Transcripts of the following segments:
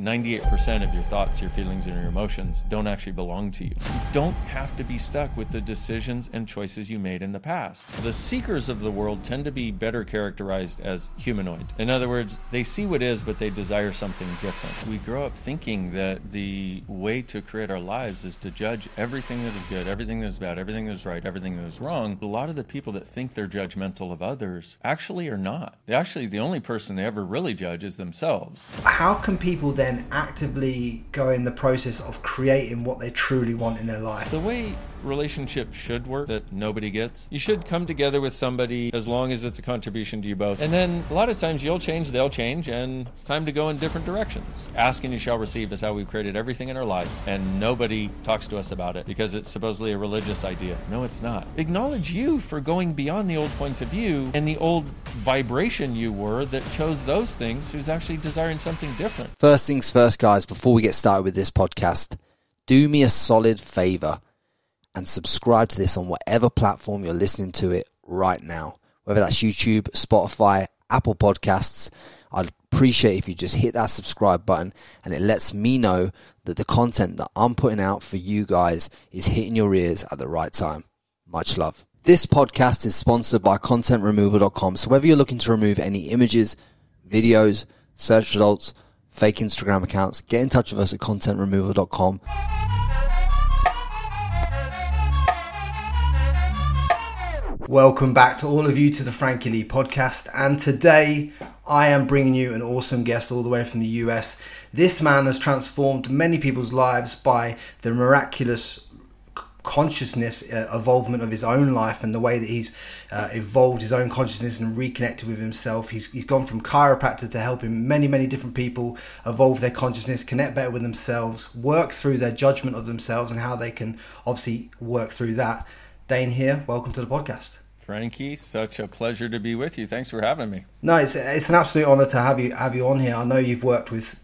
98% of your thoughts, your feelings, and your emotions don't actually belong to you. You don't have to be stuck with the decisions and choices you made in the past. The seekers of the world tend to be better characterized as humanoid. In other words, they see what is, but they desire something different. We grow up thinking that the way to create our lives is to judge everything that is good, everything that is bad, everything that is right, everything that is wrong. A lot of the people that think they're judgmental of others actually are not. They actually, the only person they ever really judge is themselves. How can people then actively go in the process of creating what they truly want in their life? The way relationships should work that nobody gets. You should come together with somebody as long as it's a contribution to you both. And then a lot of times you'll change, they'll change, and it's time to go in different directions. Ask and you shall receive is how we've created everything in our lives, and nobody talks to us about it because it's supposedly a religious idea. No, it's not. Acknowledge you for going beyond the old points of view and the old vibration you were that chose those things who's actually desiring something different. First things first, guys, before we get started with this podcast, do me a solid favor and subscribe to this on whatever platform you're listening to it right now, whether that's YouTube, Spotify, Apple Podcasts. I'd appreciate if you just hit that subscribe button and it lets me know that the content that I'm putting out for you guys is hitting your ears at the right time. Much love. This podcast is sponsored by contentremoval.com. So whether you're looking to remove any images, videos, search results, fake Instagram accounts, get in touch with us at contentremoval.com. Welcome back to all of you to the Frankie Lee podcast. And today I am bringing you an awesome guest all the way from the US. This man has transformed many people's lives by the miraculous consciousness uh, evolvement of his own life and the way that he's uh, evolved his own consciousness and reconnected with himself. He's, he's gone from chiropractor to helping many, many different people evolve their consciousness, connect better with themselves, work through their judgment of themselves and how they can obviously work through that. Dain Heer, welcome to the podcast. Frankie, such a pleasure to be with you. Thanks for having me. No, it's, it's an absolute honor to have you have you on here. I know you've worked with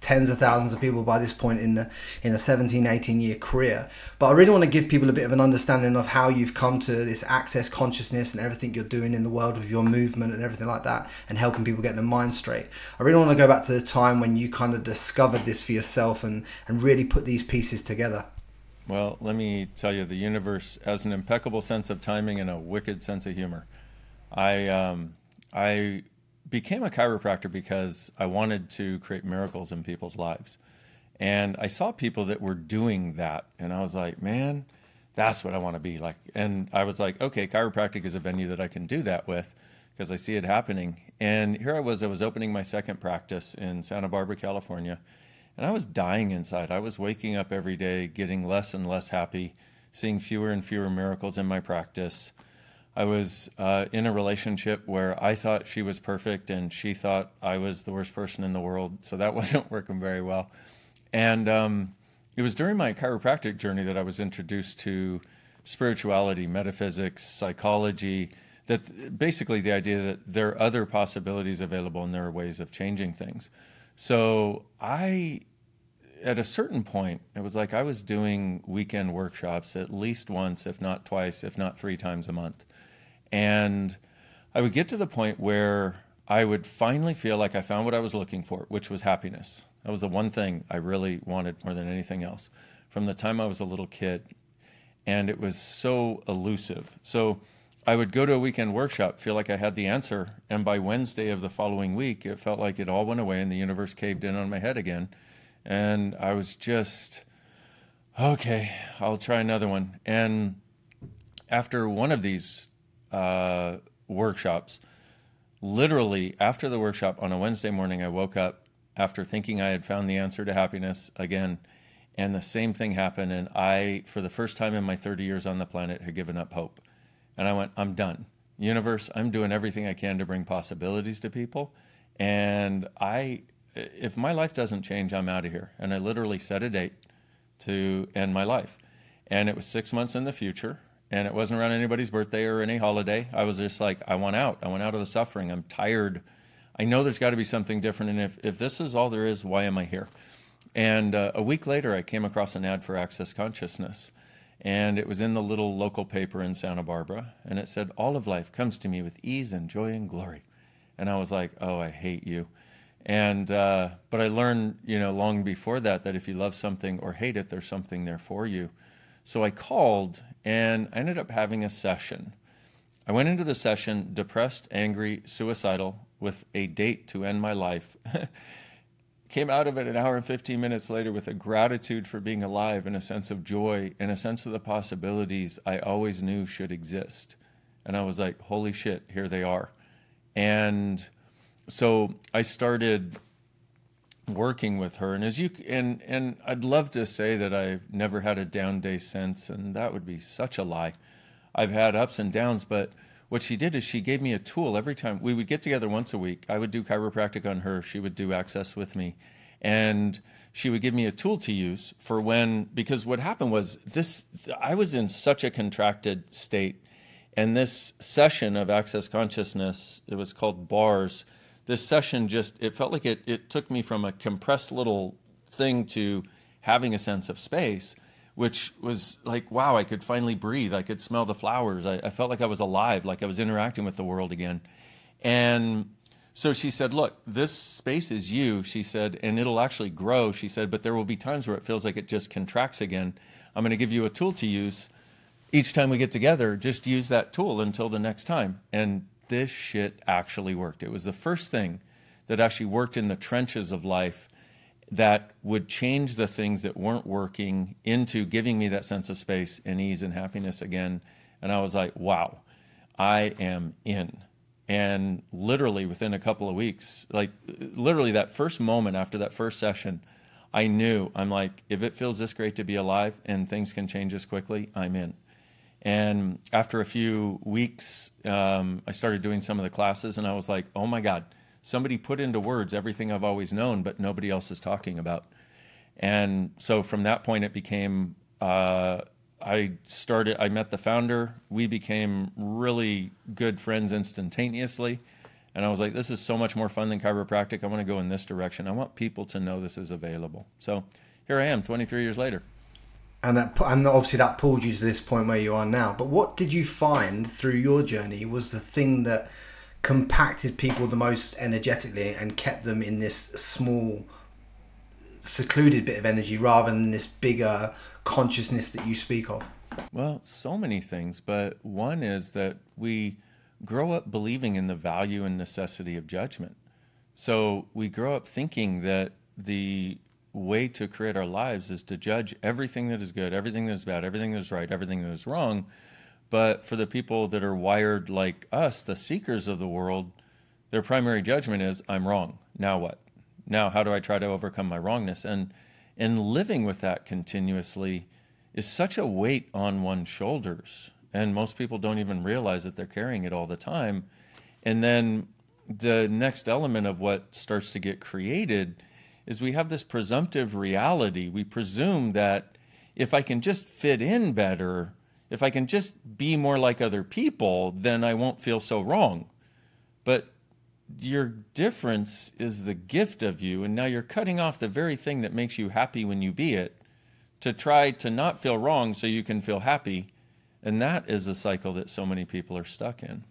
tens of thousands of people by this point in the, in a 17 18 year career but i really want to give people a bit of an understanding of how you've come to this access consciousness and everything you're doing in the world with your movement and everything like that and helping people get their mind straight i really want to go back to the time when you kind of discovered this for yourself and and really put these pieces together well, let me tell you, the universe has an impeccable sense of timing and a wicked sense of humor. I um, I became a chiropractor because I wanted to create miracles in people's lives, and I saw people that were doing that, and I was like, man, that's what I want to be like. And I was like, okay, chiropractic is a venue that I can do that with because I see it happening. And here I was, I was opening my second practice in Santa Barbara, California and I was dying inside. I was waking up every day, getting less and less happy, seeing fewer and fewer miracles in my practice. I was uh, in a relationship where I thought she was perfect and she thought I was the worst person in the world. So that wasn't working very well. And um, it was during my chiropractic journey that I was introduced to spirituality, metaphysics, psychology, that basically the idea that there are other possibilities available and there are ways of changing things. So I, at a certain point, it was like I was doing weekend workshops at least once, if not twice, if not three times a month. And I would get to the point where I would finally feel like I found what I was looking for, which was happiness. That was the one thing I really wanted more than anything else from the time I was a little kid. And it was so elusive. So I would go to a weekend workshop, feel like I had the answer, and by Wednesday of the following week, it felt like it all went away and the universe caved in on my head again. And I was just, okay, I'll try another one. And after one of these uh, workshops, literally after the workshop on a Wednesday morning, I woke up after thinking I had found the answer to happiness again. And the same thing happened. And I, for the first time in my 30 years on the planet, had given up hope. And I went, I'm done. Universe, I'm doing everything I can to bring possibilities to people. And I, if my life doesn't change, I'm out of here. And I literally set a date to end my life. And it was six months in the future. And it wasn't around anybody's birthday or any holiday. I was just like, I want out. I want out of the suffering. I'm tired. I know there's got to be something different. And if, if this is all there is, why am I here? And uh, a week later, I came across an ad for Access Consciousness and it was in the little local paper in Santa Barbara, and it said, All of life comes to me with ease and joy and glory. And I was like, Oh, I hate you. And uh, but I learned, you know, long before that, that if you love something or hate it, there's something there for you. So I called and I ended up having a session. I went into the session depressed, angry, suicidal, with a date to end my life. Came out of it an hour and 15 minutes later with a gratitude for being alive and a sense of joy and a sense of the possibilities I always knew should exist. And I was like, holy shit, here they are. And so I started working with her and as you and and I'd love to say that I've never had a down day since and that would be such a lie. I've had ups and downs but what she did is she gave me a tool every time we would get together once a week. I would do chiropractic on her, she would do access with me. And she would give me a tool to use for when because what happened was this I was in such a contracted state and this session of access consciousness, it was called bars this session just it felt like it it took me from a compressed little thing to having a sense of space which was like wow i could finally breathe. I could smell the flowers. I, I, felt like i was alive like i was interacting with the world again. And so she said look this space is you she said and it'll actually grow she said but there will be times where it feels like it just contracts again. I'm going to give you a tool to use. Each time we get together just use that tool until the next time. And this shit actually worked. It was the first thing that actually worked in the trenches of life that would change the things that weren't working into giving me that sense of space and ease and happiness again. And I was like, wow, I am in. And literally within a couple of weeks, like literally that first moment after that first session, I knew I'm like, if it feels this great to be alive and things can change this quickly, I'm in. And after a few weeks, um, I started doing some of the classes, and I was like, oh my God, somebody put into words everything I've always known, but nobody else is talking about. And so from that point, it became uh, I started, I met the founder. We became really good friends instantaneously. And I was like, this is so much more fun than chiropractic. I want to go in this direction. I want people to know this is available. So here I am 23 years later and that and obviously that pulled you to this point where you are now. But what did you find through your journey was the thing that compacted people the most energetically and kept them in this small, secluded bit of energy rather than this bigger consciousness that you speak of? Well, so many things, but one is that we grow up believing in the value and necessity of judgment. So we grow up thinking that the way to create our lives is to judge everything that is good, everything that is bad, everything that is right, everything that is wrong. But for the people that are wired like us, the seekers of the world, their primary judgment is I'm wrong. Now what? Now how do I try to overcome my wrongness? And and living with that continuously is such a weight on one's shoulders. And most people don't even realize that they're carrying it all the time. And then the next element of what starts to get created is we have this presumptive reality. We presume that if I can just fit in better, if I can just be more like other people, then I won't feel so wrong. But your difference is the gift of you, and now you're cutting off the very thing that makes you happy when you be it to try to not feel wrong so you can feel happy. And that is a cycle that so many people are stuck in.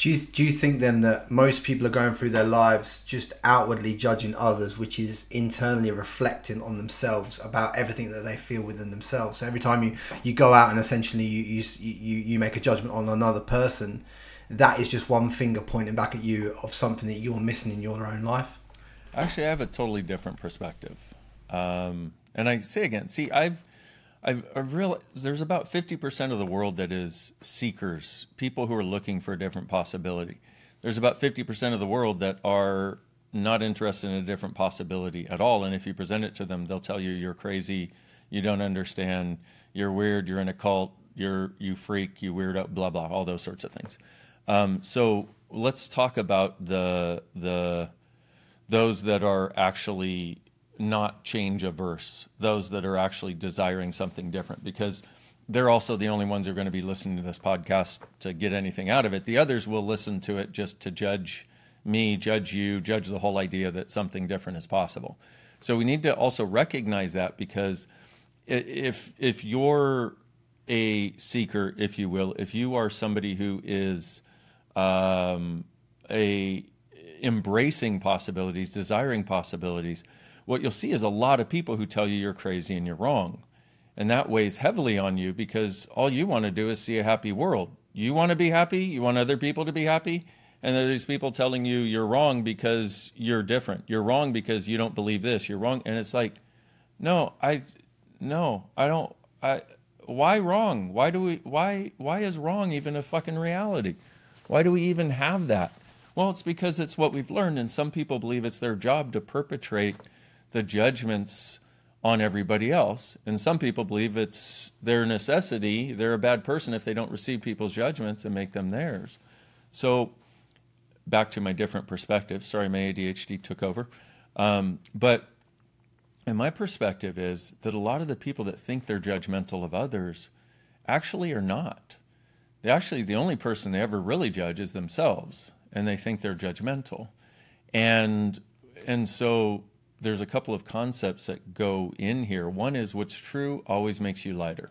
Do you, do you think then that most people are going through their lives just outwardly judging others, which is internally reflecting on themselves about everything that they feel within themselves? So every time you, you go out and essentially you, you, you, make a judgment on another person, that is just one finger pointing back at you of something that you're missing in your own life? Actually, I have a totally different perspective. Um, and I say again, see, I've I've, I've realized there's about 50% of the world that is seekers, people who are looking for a different possibility. There's about 50% of the world that are not interested in a different possibility at all. And if you present it to them, they'll tell you you're crazy, you don't understand, you're weird, you're in a cult, you're you freak, you weirdo, blah blah, all those sorts of things. Um, so let's talk about the the those that are actually not change averse, those that are actually desiring something different, because they're also the only ones who are going to be listening to this podcast to get anything out of it. The others will listen to it just to judge me, judge you, judge the whole idea that something different is possible. So we need to also recognize that because if if you're a seeker, if you will, if you are somebody who is um, a embracing possibilities, desiring possibilities, what you'll see is a lot of people who tell you you're crazy and you're wrong. And that weighs heavily on you because all you want to do is see a happy world. You want to be happy, you want other people to be happy, and there are these people telling you you're wrong because you're different. You're wrong because you don't believe this. You're wrong. And it's like, no, I no, I don't I why wrong? Why do we why why is wrong even a fucking reality? Why do we even have that? Well, it's because it's what we've learned, and some people believe it's their job to perpetrate the judgments on everybody else. And some people believe it's their necessity. They're a bad person if they don't receive people's judgments and make them theirs. So, back to my different perspective. Sorry, my ADHD took over. Um, but and my perspective is that a lot of the people that think they're judgmental of others actually are not. They actually, the only person they ever really judge is themselves, and they think they're judgmental. And, and so there's a couple of concepts that go in here. One is what's true always makes you lighter,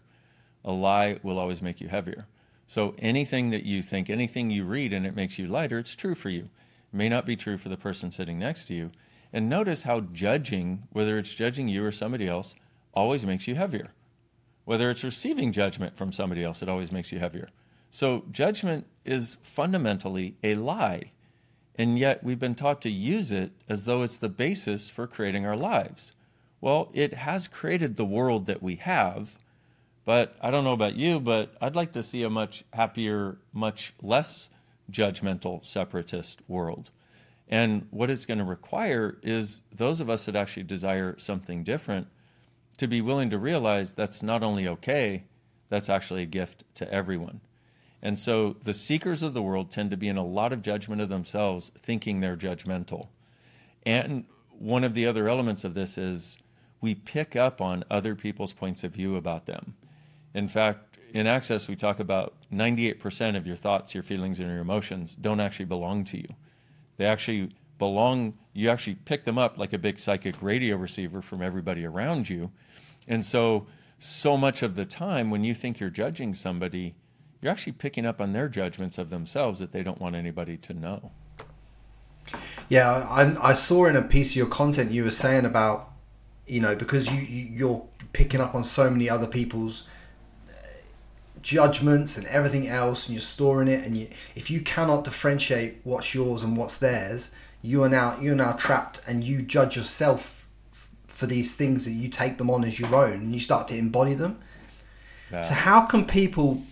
a lie will always make you heavier. So anything that you think, anything you read, and it makes you lighter, it's true for you. It may not be true for the person sitting next to you and notice how judging, whether it's judging you or somebody else, always makes you heavier. Whether it's receiving judgment from somebody else, it always makes you heavier. So, judgment is fundamentally a lie. And yet, we've been taught to use it as though it's the basis for creating our lives. Well, it has created the world that we have. But I don't know about you, but I'd like to see a much happier, much less judgmental separatist world. And what it's going to require is those of us that actually desire something different to be willing to realize that's not only okay, that's actually a gift to everyone. And so the seekers of the world tend to be in a lot of judgment of themselves, thinking they're judgmental. And one of the other elements of this is we pick up on other people's points of view about them. In fact, in Access, we talk about 98% of your thoughts, your feelings, and your emotions don't actually belong to you. They actually belong, you actually pick them up like a big psychic radio receiver from everybody around you. And so, so much of the time when you think you're judging somebody, you're actually picking up on their judgments of themselves that they don't want anybody to know. Yeah, I, I saw in a piece of your content you were saying about, you know, because you, you you're picking up on so many other people's uh, judgments and everything else and you're storing it and you if you cannot differentiate what's yours and what's theirs you are now you're now trapped and you judge yourself for these things that you take them on as your own and you start to embody them yeah. so how can people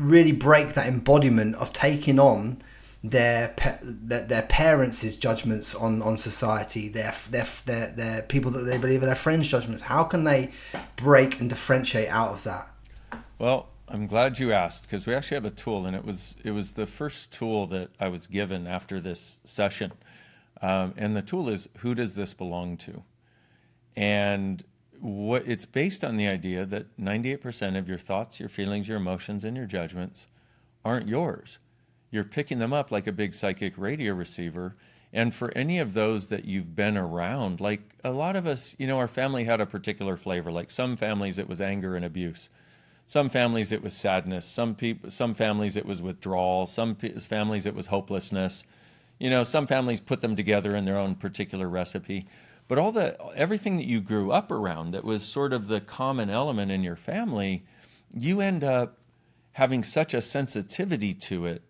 really break that embodiment of taking on their their, their parents' judgments on, on society, their, their their their people that they believe are their friends' judgments. How can they break and differentiate out of that? Well, I'm glad you asked because we actually have a tool, and it was it was the first tool that I was given after this session. Um, and the tool is who does this belong to? And what it's based on the idea that 98% of your thoughts, your feelings, your emotions, and your judgments aren't yours. You're picking them up like a big psychic radio receiver. And for any of those that you've been around, like a lot of us, you know, our family had a particular flavor. Like some families, it was anger and abuse some families it was sadness some people some families it was withdrawal some families it was hopelessness you know some families put them together in their own particular recipe but all the everything that you grew up around that was sort of the common element in your family you end up having such a sensitivity to it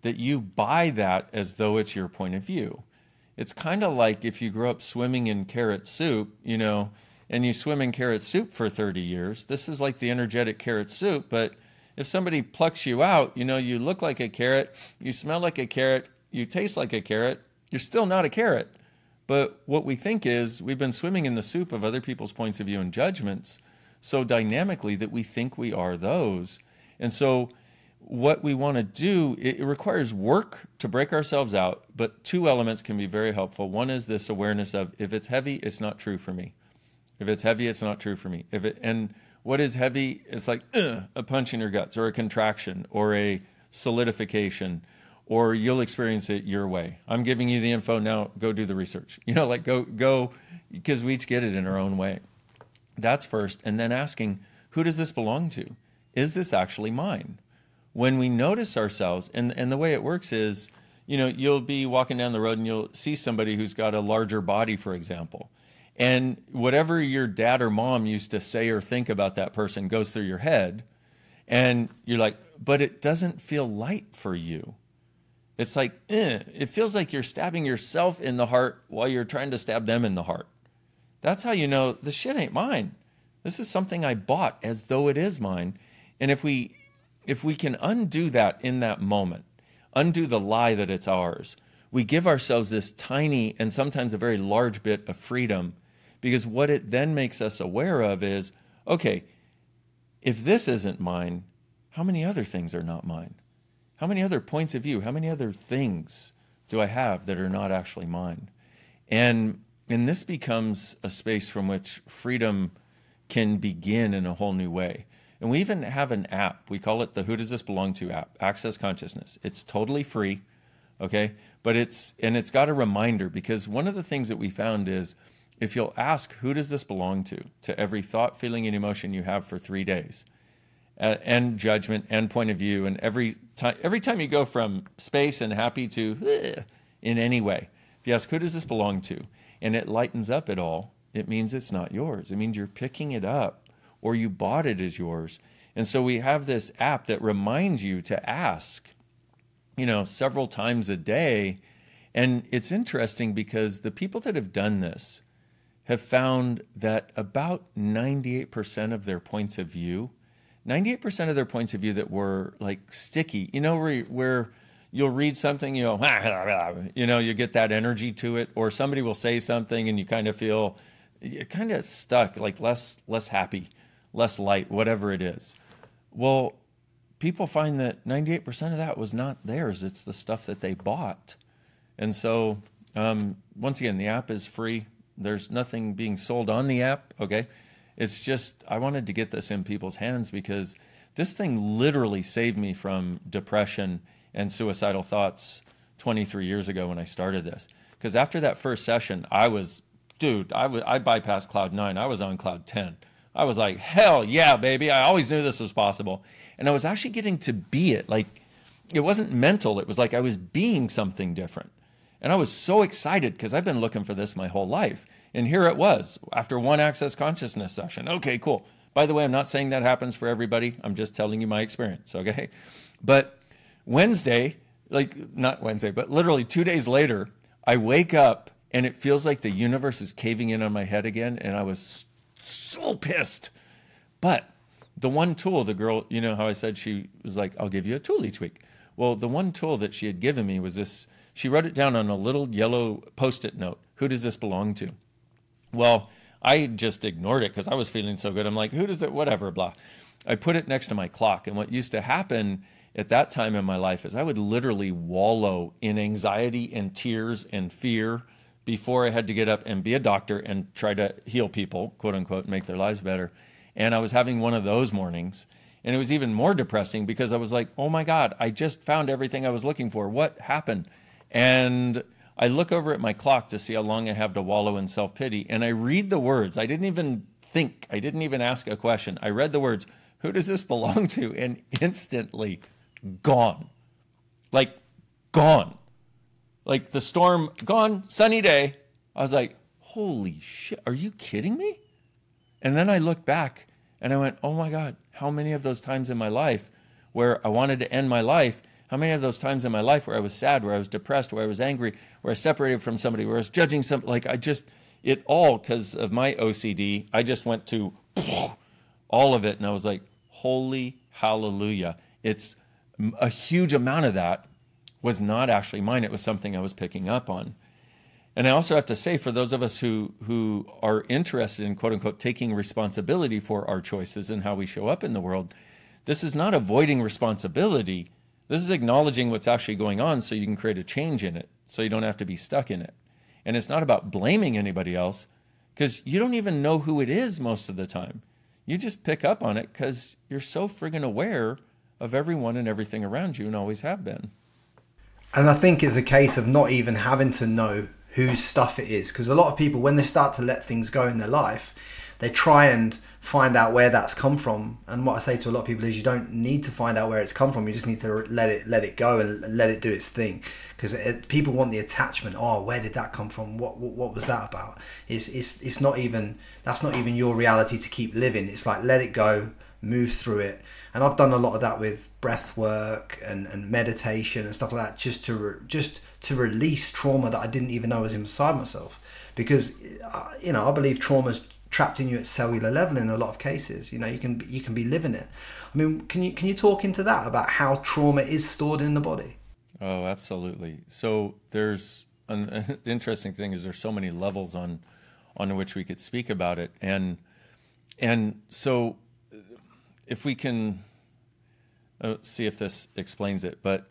that you buy that as though it's your point of view it's kind of like if you grew up swimming in carrot soup you know and you swim in carrot soup for 30 years, this is like the energetic carrot soup. But if somebody plucks you out, you know, you look like a carrot, you smell like a carrot, you taste like a carrot, you're still not a carrot. But what we think is we've been swimming in the soup of other people's points of view and judgments so dynamically that we think we are those. And so what we want to do it, requires work to break ourselves out but two elements can be very helpful one is this awareness of if it's heavy it's not true for me if it's heavy, it's not true for me. If it and what is heavy, it's like uh, a punch in your guts or a contraction or a solidification or you'll experience it your way. I'm giving you the info now, go do the research. You know, like go go because we each get it in our own way. That's first and then asking, who does this belong to? Is this actually mine? When we notice ourselves and and the way it works is you know, you'll be walking down the road and you'll see somebody who's got a larger body, for example. And whatever your dad or mom used to say or think about that person goes through your head. And you're like, but it doesn't feel light for you. It's like, eh, it feels like you're stabbing yourself in the heart while you're trying to stab them in the heart. That's how you know the shit ain't mine. This is something I bought as though it is mine. And if we if we can undo that in that moment, undo the lie that it's ours, we give ourselves this tiny and sometimes a very large bit of freedom because what it then makes us aware of is okay, if this isn't mine, how many other things are not mine? How many other points of view, how many other things do I have that are not actually mine? And and this becomes a space from which freedom can begin in a whole new way. And we even have an app. We call it the Who Does This Belong to app, Access Consciousness. It's totally free, okay? But it's, and it's got a reminder because one of the things that we found is if you'll ask, Who does this belong to? to every thought, feeling, and emotion you have for three days, and judgment and point of view, and every time, every time you go from space and happy to eh, in any way, if you ask, Who does this belong to? and it lightens up it all, it means it's not yours. It means you're picking it up or you bought it as yours. And so we have this app that reminds you to ask, you know, several times a day. And it's interesting because the people that have done this have found that about 98% of their points of view, 98% of their points of view that were like sticky, you know, where, where you'll read something, you know, you know, you get that energy to it, or somebody will say something and you kind of feel you kind of stuck, like less less happy less light, whatever it is. Well, people find that 98% of that was not theirs. It's the stuff that they bought. And so, um, once again, the app is free. There's nothing being sold on the app. Okay. It's just, I wanted to get this in people's hands because this thing literally saved me from depression and suicidal thoughts 23 years ago when I started this. Because after that first session, I was, dude, I, w- I bypassed cloud nine. I was on cloud 10. I was like, hell yeah, baby. I always knew this was possible. And I was actually getting to be it. Like, it wasn't mental, it was like I was being something different. And I was so excited because I've been looking for this my whole life. And here it was after one access consciousness session. Okay, cool. By the way, I'm not saying that happens for everybody. I'm just telling you my experience, okay? But Wednesday, like not Wednesday, but literally two days later, I wake up and it feels like the universe is caving in on my head again. And I was so pissed. But the one tool, the girl, you know how I said she was like, I'll give you a tool each week. Well, the one tool that she had given me was this. She wrote it down on a little yellow post it note. Who does this belong to? Well, I just ignored it because I was feeling so good. I'm like, who does it? Whatever, blah. I put it next to my clock. And what used to happen at that time in my life is I would literally wallow in anxiety and tears and fear before I had to get up and be a doctor and try to heal people, quote unquote, make their lives better. And I was having one of those mornings. And it was even more depressing because I was like, oh my God, I just found everything I was looking for. What happened? And I look over at my clock to see how long I have to wallow in self pity. And I read the words. I didn't even think, I didn't even ask a question. I read the words, who does this belong to? And instantly gone. Like, gone like the storm gone, sunny day. I was like, holy shit, are you kidding me? And then I looked back and I went, oh my God, how many of those times in my life where I wanted to end my life, how many of those times in my life where I was sad, where I was depressed, where I was angry, where I separated from somebody, where I was judging some, like I just, it all, because of my OCD, I just went to all of it and I was like, holy hallelujah. It's a huge amount of that was not actually mine. It was something I was picking up on. And I also have to say, for those of us who, who are interested in quote unquote taking responsibility for our choices and how we show up in the world, this is not avoiding responsibility. This is acknowledging what's actually going on so you can create a change in it, so you don't have to be stuck in it. And it's not about blaming anybody else because you don't even know who it is most of the time. You just pick up on it because you're so friggin' aware of everyone and everything around you and always have been. And I think it's a case of not even having to know whose stuff it is. Because a lot of people, when they start to let things go in their life, they try and find out where that's come from. And what I say to a lot of people is, you don't need to find out where it's come from. You just need to let it let it go and let it do its thing. Because people want the attachment. Oh, where did that come from? What what, what was that about? It's, it's it's not even that's not even your reality to keep living. It's like let it go, move through it. And I've done a lot of that with breath work and, and meditation and stuff like that, just to re, just to release trauma that I didn't even know was inside myself. Because uh, you know I believe trauma's trapped in you at cellular level in a lot of cases. You know, you can you can be living it. I mean, can you can you talk into that about how trauma is stored in the body? Oh, absolutely. So there's an the interesting thing is there's so many levels on on which we could speak about it, and and so if we can uh, see if this explains it, but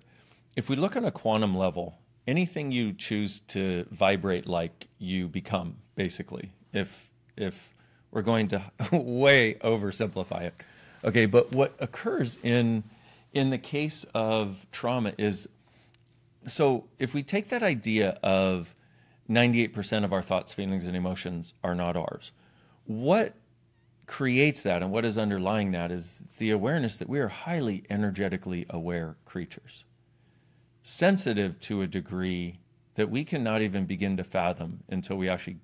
if we look on a quantum level, anything you choose to vibrate like you become basically. If if we're going to way oversimplify it. Okay, but what occurs in in the case of trauma is so if we take that idea of 98% of our thoughts, feelings, and emotions are not ours, what creates that and what is underlying that is the awareness that we are highly energetically aware creatures, sensitive to a degree that we cannot even begin to fathom until we actually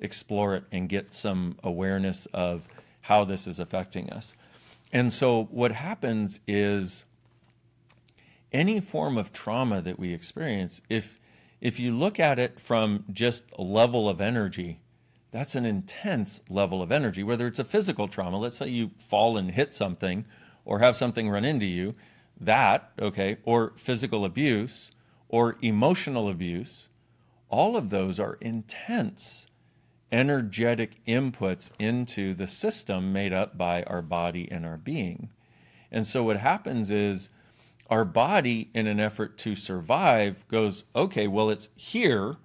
explore it and get some awareness of how this is affecting us. And so, what happens is any form of trauma that we experience, if if you look at it from just a level of energy, that's an intense level of energy. Whether it's a physical trauma, let's say you fall and hit something, or have something run into you, that okay, or physical abuse, or emotional abuse, all of those are intense energetic inputs into the system made up by our body and our being. And so what happens is our body, in an effort to survive, goes, okay, well, it's here.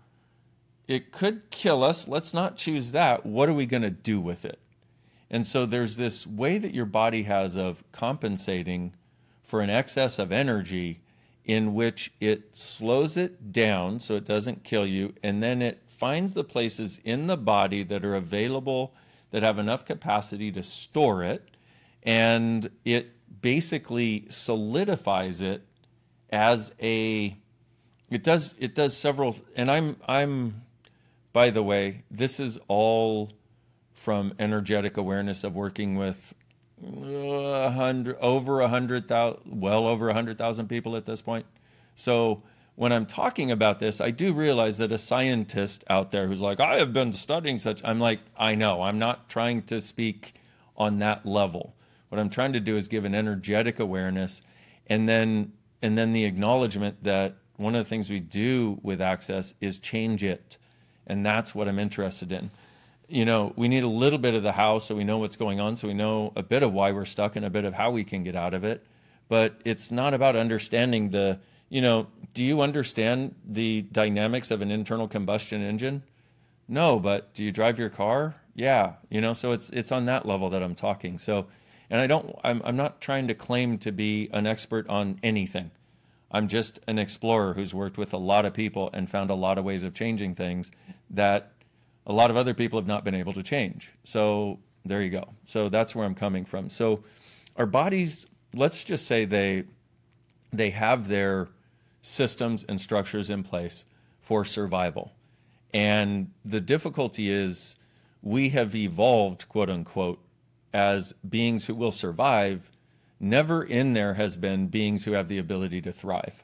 It could kill us. Let's not choose that. What are we going to do with it? And so there's this way that your body has of compensating for an excess of energy in which it slows it down so it doesn't kill you, and then it finds the places in the body that are available that have enough capacity to store it, and it basically solidifies it as a it does it does several and i'm i'm by the way this is all from energetic awareness of working with a hundred over a hundred thousand well over a hundred thousand people at this point. So when I'm talking about this, I do realize that a scientist out there who's like, I have been studying such, I'm like, I know, I'm not trying to speak on that level. What I'm trying to do is give an energetic awareness and then and then the acknowledgement that one of the things we do with access is change it. And that's what I'm interested in. You know, we need a little bit of the house so we know what's going on, so we know a bit of why we're stuck and a bit of how we can get out of it. But it's not about understanding the you know, do you understand the dynamics of an internal combustion engine? No, but do you drive your car? Yeah, you know, so it's it's on that level that I'm talking. So, and I don't I'm I'm not trying to claim to be an expert on anything. I'm just an explorer who's worked with a lot of people and found a lot of ways of changing things that a lot of other people have not been able to change. So, there you go. So that's where I'm coming from. So, our bodies, let's just say they they have their systems and structures in place for survival. And the difficulty is we have evolved, quote unquote, as beings who will survive. Never in there has been beings who have the ability to thrive.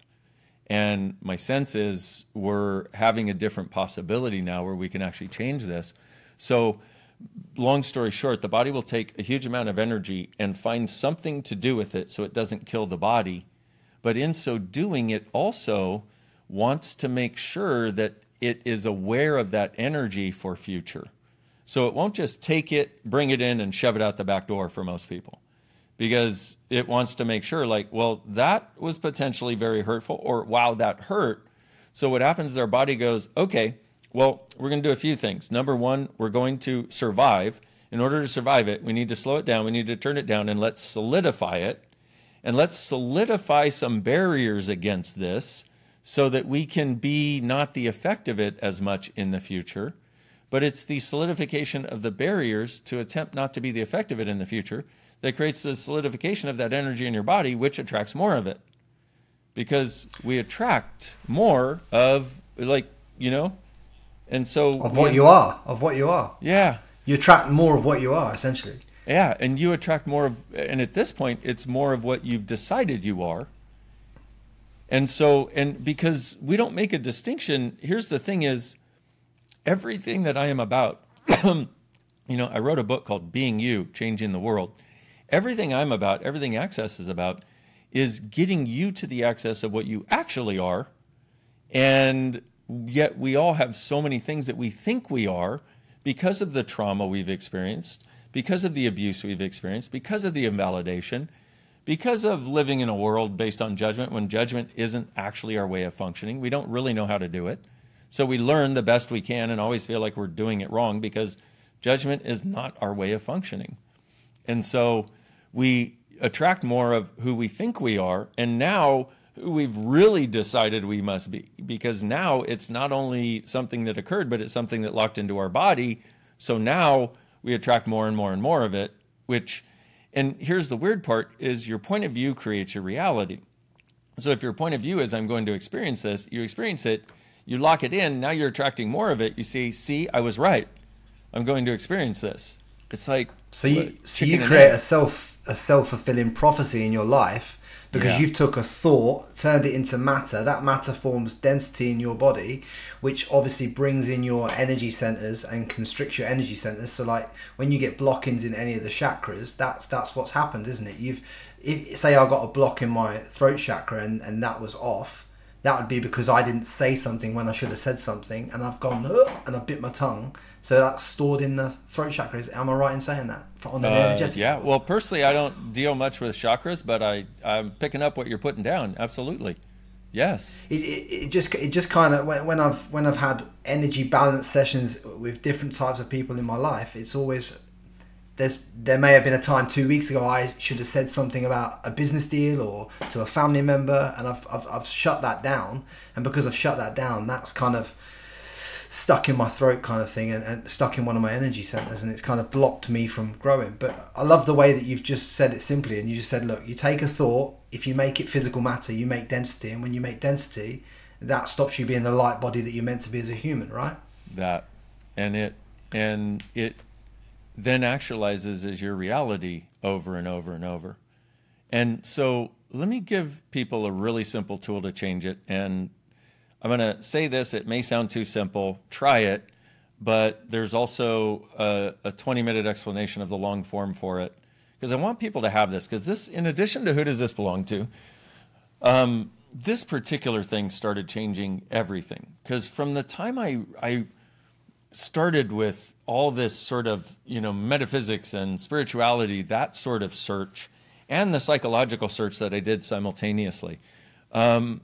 And my sense is we're having a different possibility now where we can actually change this. So, long story short, the body will take a huge amount of energy and find something to do with it so it doesn't kill the body but in so doing, it also wants to make sure that it is aware of that energy for future. So it won't just take it, bring it in, and shove it out the back door for most people because it wants to make sure, like, well, that was potentially very hurtful, or wow, that hurt. So what happens is our body goes, okay, well, we're going to do a few things. Number one, we're going to survive. In order to survive it, we need to slow it down, we need to turn it down, and let's solidify it and let's solidify some barriers against this so that we can be not the effect of it as much in the future, but it's the solidification of the barriers to attempt not to be the effect of it in the future that creates the solidification of that energy in your body, which attracts more of it. Because we attract more of, like, you know, and so of what you are, of what you are. Yeah. You attract more of what you are, essentially. Yeah, and you attract more of, and at this point, it's more of what you've decided you are. And so, and because we don't make a distinction, here's the thing is everything that I am about, you know, I wrote a book called Being You, Changing the World. Everything I'm about, everything Access is about, is getting you to the access of what you actually are. And yet we all have so many things that we think we are because of the trauma we've experienced, because of the abuse we've experienced, because of the invalidation, because of living in a world based on judgment when judgment isn't actually our way of functioning. We don't really know how to do it. So we learn the best we can and always feel like we're doing it wrong because judgment is not our way of functioning. And so we attract more of who we think we are. And now who we've really decided we must be because now it's not only something that occurred but it's something that locked into our body so now we attract more and more and more of it which and here's the weird part is your point of view creates your reality. So if your point of view is i'm going to experience this you experience it you lock it in now you're attracting more of it you see see i was right. I'm going to experience this. It's like so you so you create a self a self-fulfilling prophecy in your life because yeah. you've took a thought, turned it into matter. That matter forms density in your body, which obviously brings in your energy centers and constricts your energy centers. So, like when you get blockings in any of the chakras, that's that's what's happened, isn't it? You've if, say I got a block in my throat chakra and, and that was off. That would be because I didn't say something when I should have said something, and I've gone and I bit my tongue so that's stored in the throat chakras. Am I right in saying that? On uh, yeah. Well, personally, I don't deal much with chakras, but I I'm picking up what you're putting down. Absolutely. Yes. It, it, it just it just kind of when, when I've when I've had energy balance sessions with different types of people in my life, it's always there's there may have been a time two weeks ago I should have said something about a business deal or to a family member, and I've I've, I've shut that down, and because I've shut that down, that's kind of stuck in my throat kind of thing and, and, stuck in one of my energy centers and it's kind of blocked me from growing. But i love the way that you've just said it simply and you just said look you take a thought if you make it physical matter you make density and when you make density that stops you being the light body that you're meant to be as a human right? That and it and it then actualizes as your reality over and over and over. And so let me give people a really simple tool to change it and I'm going to say this, it may sound too simple. Try it, but there's also a, a 20 minute explanation of the long form for it. Because I want people to have this, because this, in addition to who does this belong to, um, this particular thing started changing everything. Because from the time I, I started with all this sort of, you know, metaphysics and spirituality, that sort of search, and the psychological search that I did simultaneously, um,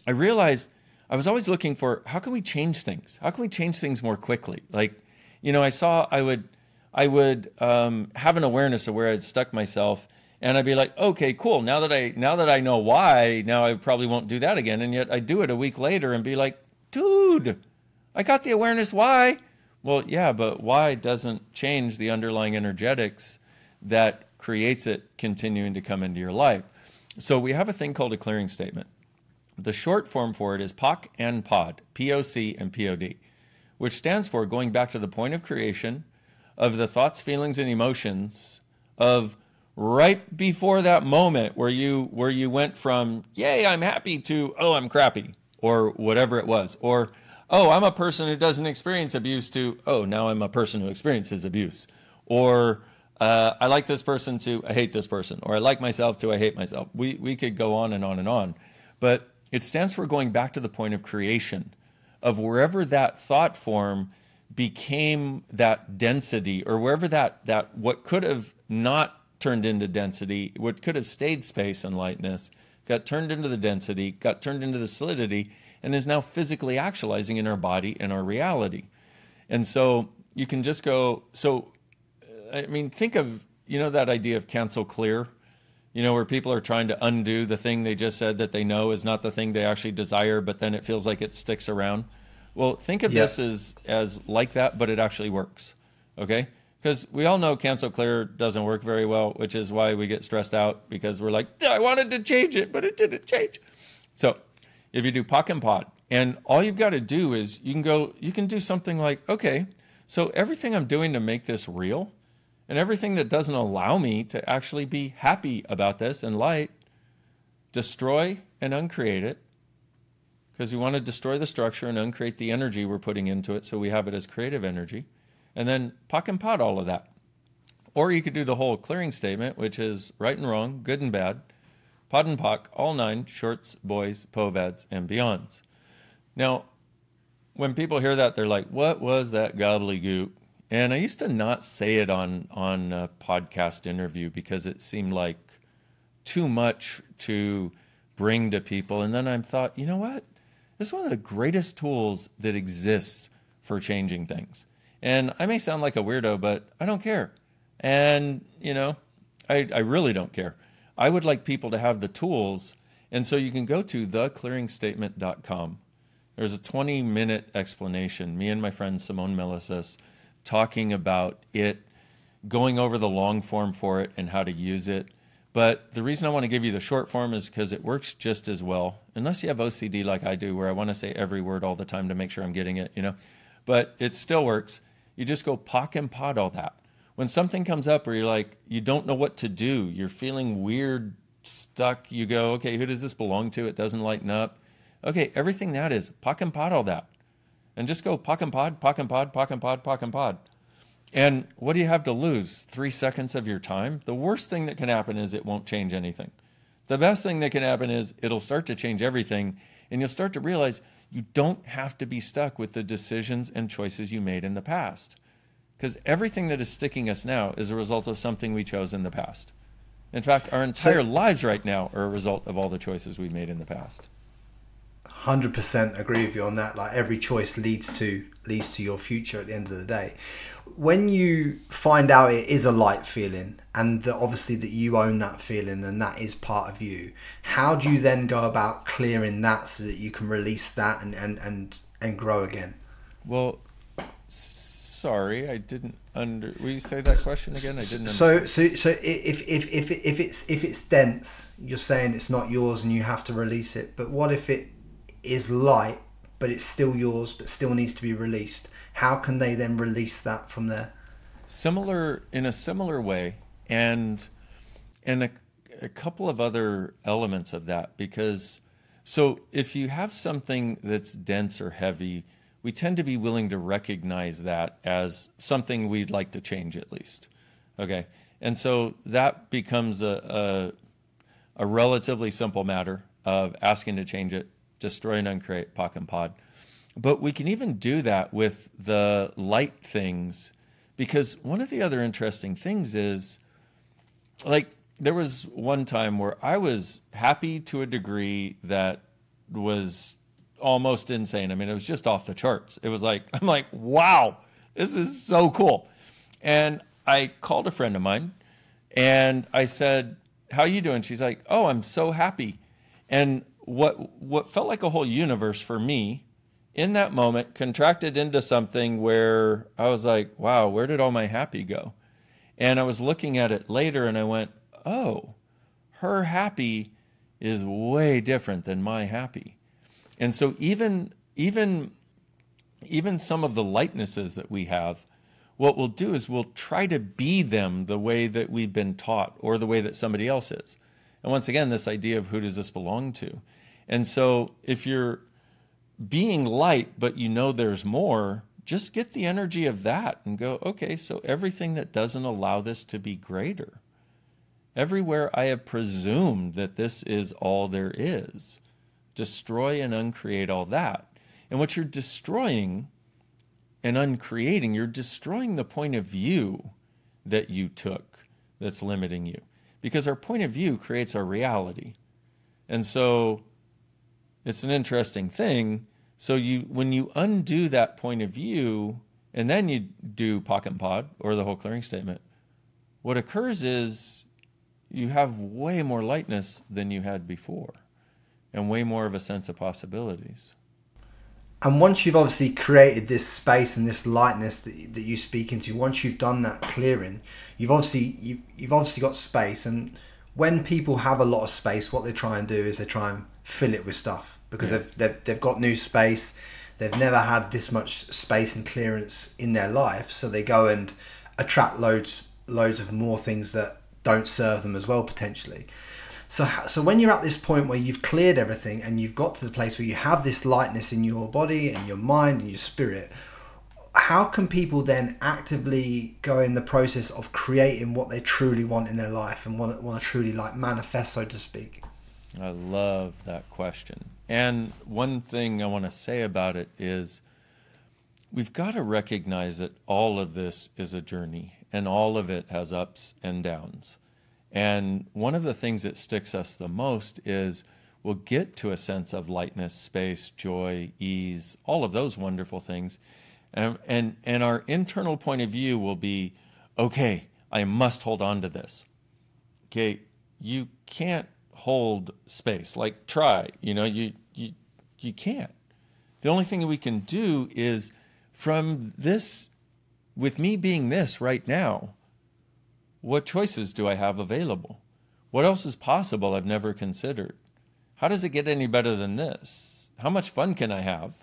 I realized I was always looking for how can we change things? How can we change things more quickly? Like, you know, I saw I would I would um, have an awareness of where I'd stuck myself, and I'd be like, okay, cool. Now that I now that I know why, now I probably won't do that again. And yet I do it a week later and be like, dude, I got the awareness why. Well, yeah, but why doesn't change the underlying energetics that creates it continuing to come into your life. So we have a thing called a clearing statement. The short form for it is POC and POD, POC and POD, which stands for going back to the point of creation of the thoughts, feelings, and emotions of right before that moment where you where you went from yay i'm happy to oh i'm crappy or whatever it was or oh i'm a person who doesn't experience abuse to oh now i'm a person who experiences abuse or uh, i like this person to i hate this person or i like myself to i hate myself. We, we could go on and on and on but it stands for going back to the point of creation, of wherever that thought form became that density, or wherever that, that what could have not turned into density, what could have stayed space and lightness, got turned into the density, got turned into the solidity, and is now physically actualizing in our body and our reality. And so you can just go, so, I mean, think of, you know, that idea of cancel clear you know, where people are trying to undo the thing they just said that they know is not the thing they actually desire, but then it feels like it sticks around. Well, think of Yeah. this as as like that, but it actually works. Okay? Because we all know cancel clear doesn't work very well, which is why we get stressed out because we're like, I wanted to change it, but it didn't change. So if you do POC and POD, and all you've got to do is you can go, you can do something like, okay, so everything I'm doing to make this real, and everything that doesn't allow me to actually be happy about this and light, destroy and uncreate it because we want to destroy the structure and uncreate the energy we're putting into it so we have it as creative energy. And then POC and POD all of that. Or you could do the whole clearing statement, which is right and wrong, good and bad, POD and POC, all nine, shorts, boys, POVADs, and beyonds. Now, when people hear that, they're like, what was that gobbledygook? And I used to not say it on, on a podcast interview because it seemed like too much to bring to people. And then I thought, you know what? This is one of the greatest tools that exists for changing things. And I may sound like a weirdo, but I don't care. And, you know, I, I really don't care. I would like people to have the tools. And so you can go to theclearingstatement.com. There's a 20 minute explanation, me and my friend Simone Milasas talking about it, going over the long form for it and how to use it. But the reason I want to give you the short form is because it works just as well, unless you have OCD like I do, where I want to say every word all the time to make sure I'm getting it, you know. But it still works. You just go POC and POD all that. When something comes up where you're like, you don't know what to do, you're feeling weird, stuck, you go, okay, who does this belong to? It doesn't lighten up. Okay, everything that is, POC and POD all that. And just go POC and POD, POC and POD, POC and POD, POC and POD. And what do you have to lose? Three seconds of your time? The worst thing that can happen is it won't change anything. The best thing that can happen is it'll start to change everything, and you'll start to realize you don't have to be stuck with the decisions and choices you made in the past. Because everything that is sticking us now is a result of something we chose in the past. In fact, our entire lives right now are a result of all the choices we've made in the past. Hundred percent agree with you on that. Like every choice leads to leads to your future at the end of the day. When you find out it is a light feeling, and that obviously that you own that feeling and that is part of you, how do you then go about clearing that so that you can release that and and and, and grow again? Well, sorry, I didn't under. Will you say that question again? I didn't. So so so if if if if it's if it's dense, you're saying it's not yours and you have to release it. But what if it is light, but it's still yours, but still needs to be released? How can they then release that from there? similar in a similar way and and a, a couple of other elements of that because so if you have something that's dense or heavy we tend to be willing to recognize that as something we'd like to change at least okay and so that becomes a, a, a relatively simple matter of asking to change it destroy and uncreate POC and POD but we can even do that with the light things because one of the other interesting things is like there was one time where I was happy to a degree that was almost insane. I mean, it was just off the charts. It was like I'm like, "Wow, this is so cool." And I called a friend of mine and I said, "How are you doing?" She's like, "Oh, I'm so happy." And what what felt like a whole universe for me in that moment contracted into something where I was like, wow, where did all my happy go? And I was looking at it later and I went, oh, her happy is way different than my happy. And so even even even some of the lightnesses that we have, what we'll do is we'll try to be them the way that we've been taught or the way that somebody else is. And once again, this idea of who does this belong to? And so if you're being light, but you know there's more, just get the energy of that and go, okay, so everything that doesn't allow this to be greater, everywhere I have presumed that this is all there is, destroy and uncreate all that. And what you're destroying and uncreating, you're destroying the point of view that you took that's limiting you. Because our point of view creates our reality. And so it's an interesting thing. So you when you undo that point of view and then you do pocket and POD or the whole clearing statement, what occurs is you have way more lightness than you had before and way more of a sense of possibilities. And once you've obviously created this space and this lightness that, that you speak into, once you've done that clearing, you've obviously you've, you've obviously got space. And when people have a lot of space, what they try and do is they try and fill it with stuff because yeah. they've, they've they've got new space. They've never had this much space and clearance in their life, so they go and attract loads loads of more things that don't serve them as well potentially. So, so when you're at this point where you've cleared everything and you've got to the place where you have this lightness in your body and your mind and your spirit, how can people then actively go in the process of creating what they truly want in their life and want, want to truly like manifest, so to speak? I love that question. And one thing I want to say about it is we've got to recognize that all of this is a journey and all of it has ups and downs. And one of the things that sticks us the most is we'll get to a sense of lightness, space, joy, ease, all of those wonderful things. And, and, and our internal point of view will be okay, I must hold on to this. Okay, you can't hold space. Like try, you know, you you you can't. The only thing we can do is from this with me being this right now, what choices do I have available? What else is possible I've never considered? How does it get any better than this? How much fun can I have?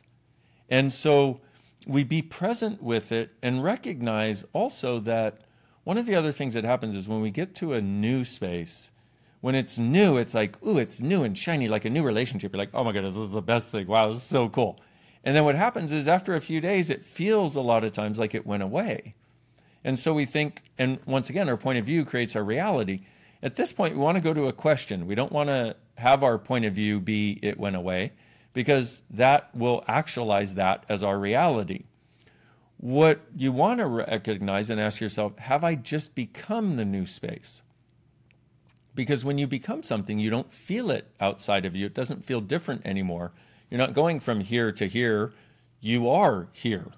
And so we be present with it and recognize also that one of the other things that happens is when we get to a new space, when it's new, it's like, ooh, it's new and shiny, like a new relationship. You're like, oh my God, this is the best thing. Wow, this is so cool. And then what happens is after a few days, it feels a lot of times like it went away. And so we think, and once again, our point of view creates our reality. At this point, we want to go to a question. We don't want to have our point of view be it went away, because that will actualize that as our reality. What you want to recognize and ask yourself have I just become the new space? Because when you become something, you don't feel it outside of you. It doesn't feel different anymore. You're not going from here to here, you are here.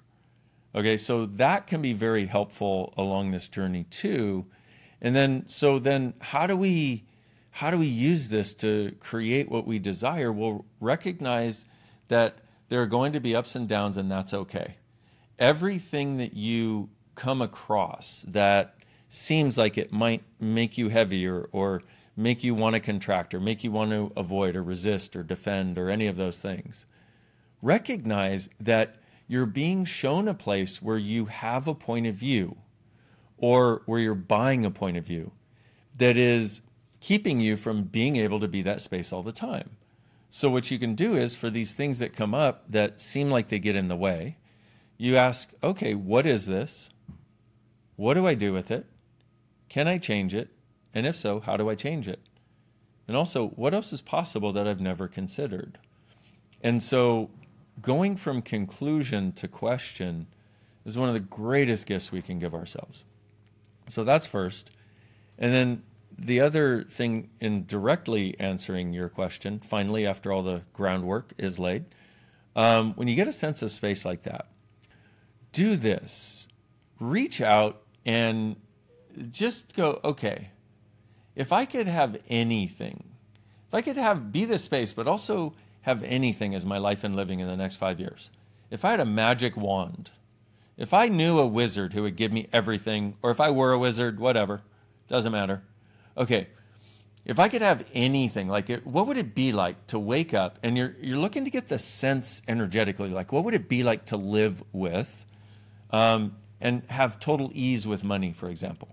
Okay, so that can be very helpful along this journey too. And then so then how do we how do we use this to create what we desire? We'll recognize that there are going to be ups and downs and that's okay. Everything that you come across that seems like it might make you heavier or make you want to contract or make you want to avoid or resist or defend or any of those things. Recognize that you're being shown a place where you have a point of view or where you're buying a point of view that is keeping you from being able to be that space all the time. So, what you can do is for these things that come up that seem like they get in the way, you ask, okay, what is this? What do I do with it? Can I change it? And if so, how do I change it? And also, what else is possible that I've never considered? And so, going from conclusion to question is one of the greatest gifts we can give ourselves. So that's first. And then the other thing in directly answering your question, finally, after all the groundwork is laid, um, when you get a sense of space like that, do this. Reach out and just go, okay, if I could have anything, if I could have be this space, but also have anything as my life and living in the next five years, if I had a magic wand, if I knew a wizard who would give me everything, or if I were a wizard, whatever, doesn't matter. Okay, if I could have anything, like it, what would it be like to wake up and you're you're looking to get the sense energetically, like what would it be like to live with, um, and have total ease with money, for example,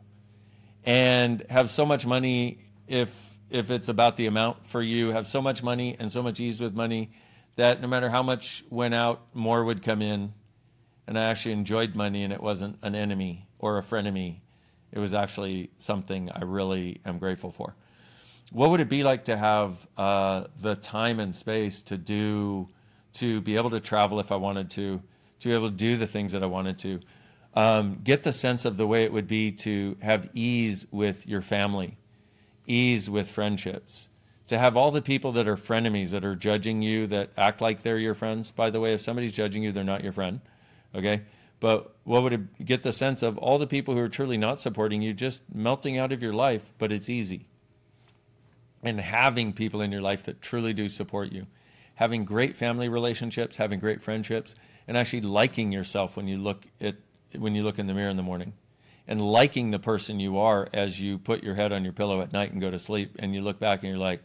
and have so much money if if it's about the amount for you, have so much money and so much ease with money that no matter how much went out, more would come in. And I actually enjoyed money and it wasn't an enemy or a frenemy. It was actually something I really am grateful for. What would it be like to have uh, the time and space to do, to be able to travel if I wanted to, to be able to do the things that I wanted to? Um, get the sense of the way it would be to have ease with your family ease with friendships. To have all the people that are frenemies that are judging you that act like they're your friends. By the way, if somebody's judging you, they're not your friend. Okay? But what would it get the sense of all the people who are truly not supporting you just melting out of your life, but it's easy. And having people in your life that truly do support you. having great family relationships, having great friendships, and actually liking yourself when you look at when you look in the mirror in the morning and liking the person you are as you put your head on your pillow at night and go to sleep and you look back and you're like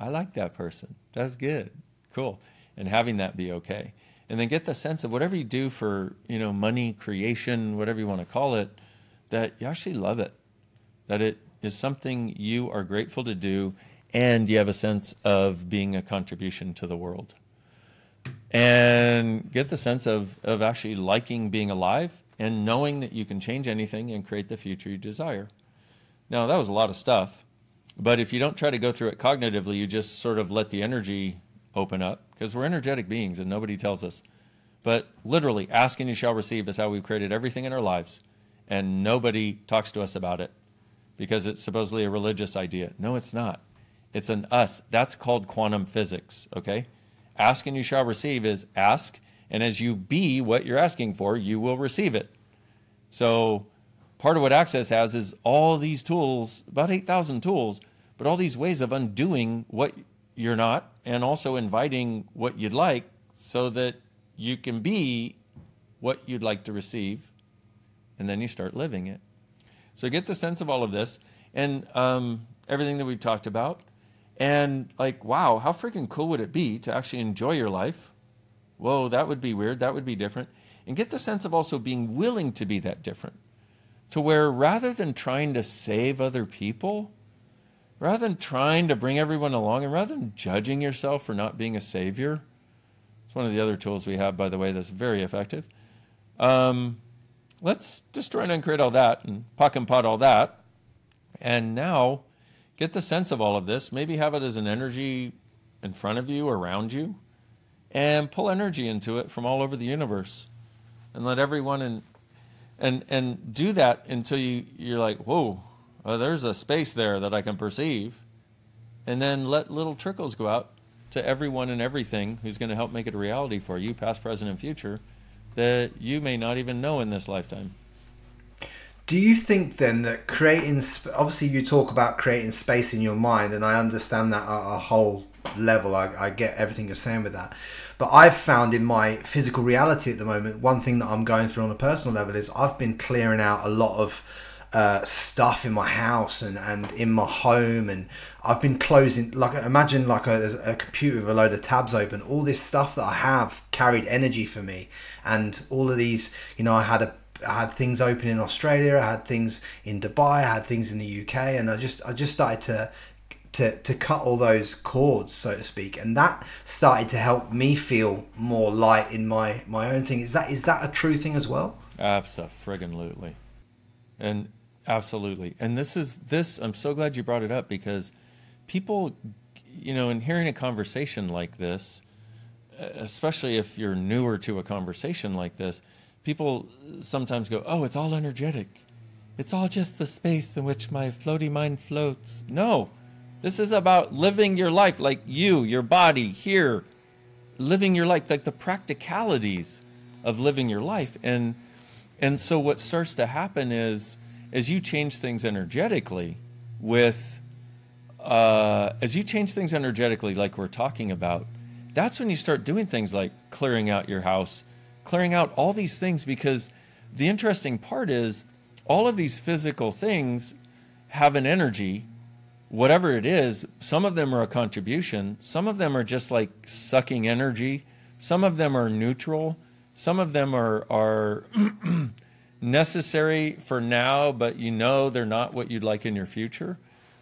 I like that person. That's good. Cool. And having that be okay. And then get the sense of whatever you do for, you know, money creation, whatever you want to call it, that you actually love it. That it is something you are grateful to do and you have a sense of being a contribution to the world. And get the sense of, of actually liking being alive and knowing that you can change anything and create the future you desire. Now, that was a lot of stuff. But if you don't try to go through it cognitively, you just sort of let the energy open up because we're energetic beings and nobody tells us. But literally, ask and you shall receive is how we've created everything in our lives. And nobody talks to us about it because it's supposedly a religious idea. No, it's not. It's an us. That's called quantum physics, okay? Ask and you shall receive is ask, and as you be what you're asking for, you will receive it. So, part of what Access has is all these tools, about 8,000 tools, but all these ways of undoing what you're not and also inviting what you'd like so that you can be what you'd like to receive and then you start living it. So get the sense of all of this and um, everything that we've talked about. And like, wow, how freaking cool would it be to actually enjoy your life? Whoa, that would be weird. That would be different. And get the sense of also being willing to be that different. To where rather than trying to save other people, rather than trying to bring everyone along and rather than judging yourself for not being a savior, it's one of the other tools we have, by the way, that's very effective. Um, let's destroy and uncreate all that and POC and POD all that. And now get the sense of all of this. Maybe have it as an energy in front of you, around you, and pull energy into it from all over the universe. And let everyone in and and do that until you, you're like, whoa, well, there's a space there that I can perceive. And then let little trickles go out to everyone and everything who's going to help make it a reality for you, past, present, and future, that you may not even know in this lifetime. Do you think then that creating, obviously, you talk about creating space in your mind, and I understand that at a whole level. I, I get everything you're saying with that. But I've found in my physical reality at the moment, one thing that I'm going through on a personal level is I've been clearing out a lot of uh, stuff in my house and, and in my home and I've been closing like imagine like a, a computer with a load of tabs open all this stuff that I have carried energy for me and all of these you know I had a I had things open in Australia I had things in Dubai I had things in the UK and I just I just started to to, to cut all those cords, so to speak, and that started to help me feel more light in my my own thing. Is that is that a true thing as well? Absolutely, and Absolutely. And this is this I'm so glad you brought it up because people you know, in hearing a conversation like this, especially if you're newer to a conversation like this, people sometimes go, "Oh, it's all energetic. It's all just the space in which my floaty mind floats." No. This is about living your life like you, your body here, living your life like the practicalities of living your life. And and so what starts to happen is as you change things energetically with uh, as you change things energetically like we're talking about that's when you start doing things like clearing out your house clearing out all these things because the interesting part is all of these physical things have an energy whatever it is some of them are a contribution some of them are just like sucking energy some of them are neutral some of them are are necessary for now, but you know they're not what you'd like in your future.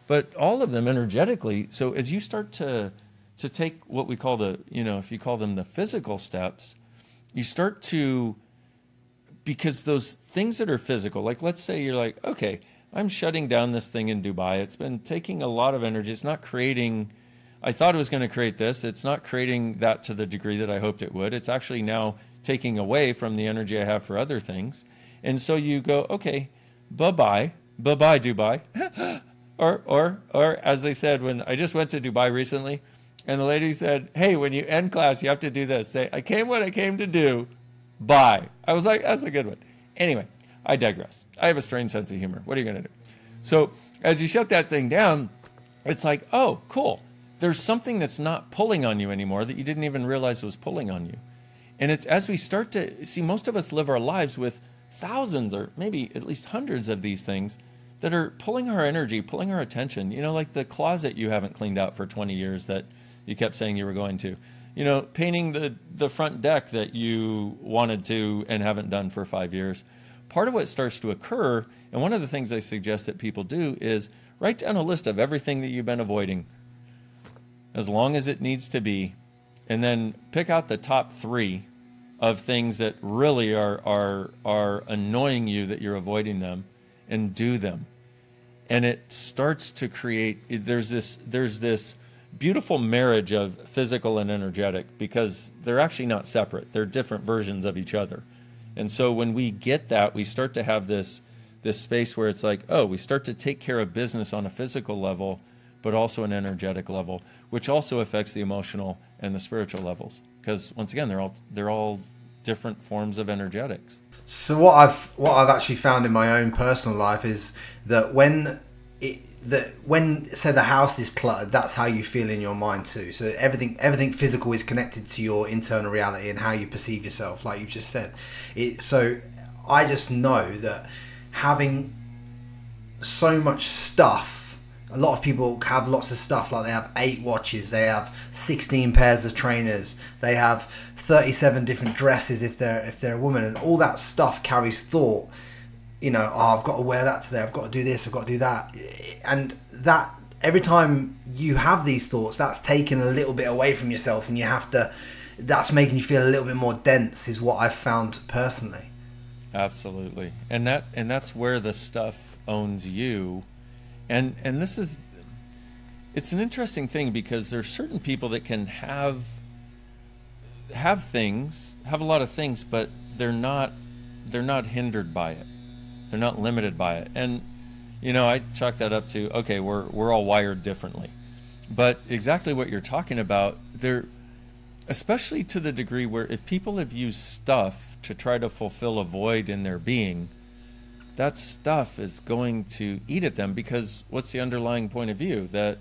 But all of them energetically. So as you start to to take what we call the, you know, if you call them the physical steps, you start to because those things that are physical, like let's say you're like, okay, I'm shutting down this thing in Dubai. It's been taking a lot of energy. It's not creating I thought it was going to create this. It's not creating that to the degree that I hoped it would. It's actually now taking away from the energy I have for other things. And so you go, okay, bye bye, bye bye, Dubai. or, or, or as they said, when I just went to Dubai recently, and the lady said, hey, when you end class, you have to do this. Say, I came what I came to do. Bye. I was like, that's a good one. Anyway, I digress. I have a strange sense of humor. What are you going to do? So as you shut that thing down, it's like, oh, cool. there's something that's not pulling on you anymore that you didn't even realize was pulling on you. And it's as we start to see, most of us live our lives with thousands or maybe at least hundreds of these things that are pulling our energy, pulling our attention. You know, like the closet you haven't cleaned out for 20 years that you kept saying you were going to. You know, painting the, the front deck that you wanted to and haven't done for five years. Part of what starts to occur, and one of the things I suggest that people do is write down a list of everything that you've been avoiding, as long as it needs to be, and then pick out the top three of things that really are are are annoying you that you're avoiding them and do them and it starts to create there's this there's this beautiful marriage of physical and energetic because they're actually not separate. They're different versions of each other. And so when we get that we start to have this this space where it's like oh we start to take care of business on a physical level but also an energetic level which also affects the emotional and the spiritual levels. Because once again they're all they're all different forms of energetics. So what I've what I've actually found in my own personal life is that when it that when say the house is cluttered, that's how you feel in your mind too. So everything everything physical is connected to your internal reality and how you perceive yourself, like you just said. It so I just know that having so much stuff a lot of people have lots of stuff like they have eight watches they have 16 pairs of trainers they have 37 different dresses if they're if they're a woman and all that stuff carries thought you know oh i've got to wear that today i've got to do this i've got to do that. And that every time you have these thoughts that's taking a little bit away from yourself and you have to that's making you feel a little bit more dense is what i've found personally. Absolutely. And that and that's where the stuff owns you. And and this is it's an interesting thing because there's certain people that can have have things have a lot of things but they're not they're not hindered by it they're not limited by it. And you know i chalk that up to okay we're we're all wired differently. But exactly what you're talking about there especially to the degree where if people have used stuff to try to fulfill a void in their being that stuff is going to eat at them because what's the underlying point of view? That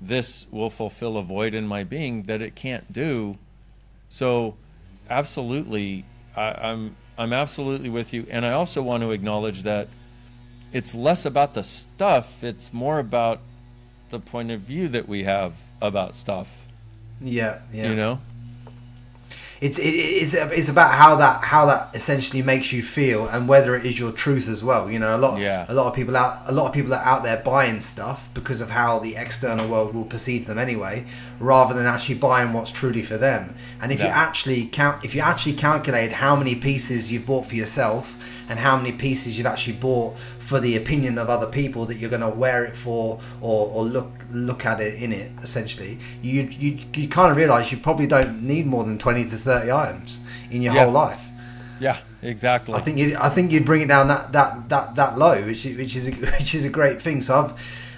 this will fulfill a void in my being that it can't do. So absolutely I, i'm i'm absolutely with you and i also want to acknowledge that it's less about the stuff it's more about the point of view that we have about stuff yeah yeah you know it's it, it's it's about how that how that essentially makes you feel and whether it is your truth as well. You know, a lot Yeah. a lot of people out a lot of people are out there buying stuff because of how the external world will perceive them anyway, rather than actually buying what's truly for them. And if you actually count if you actually calculate how many pieces you've bought for yourself and how many pieces you've actually bought for the opinion of other people that you're going to wear it for or, or look look at it in it essentially you you, you kind of realize you probably don't need more than 20 to 30 items in your Yeah. whole life yeah exactly I think you I think you'd bring it down that that that that low, which is which is a, which is a great thing. So I've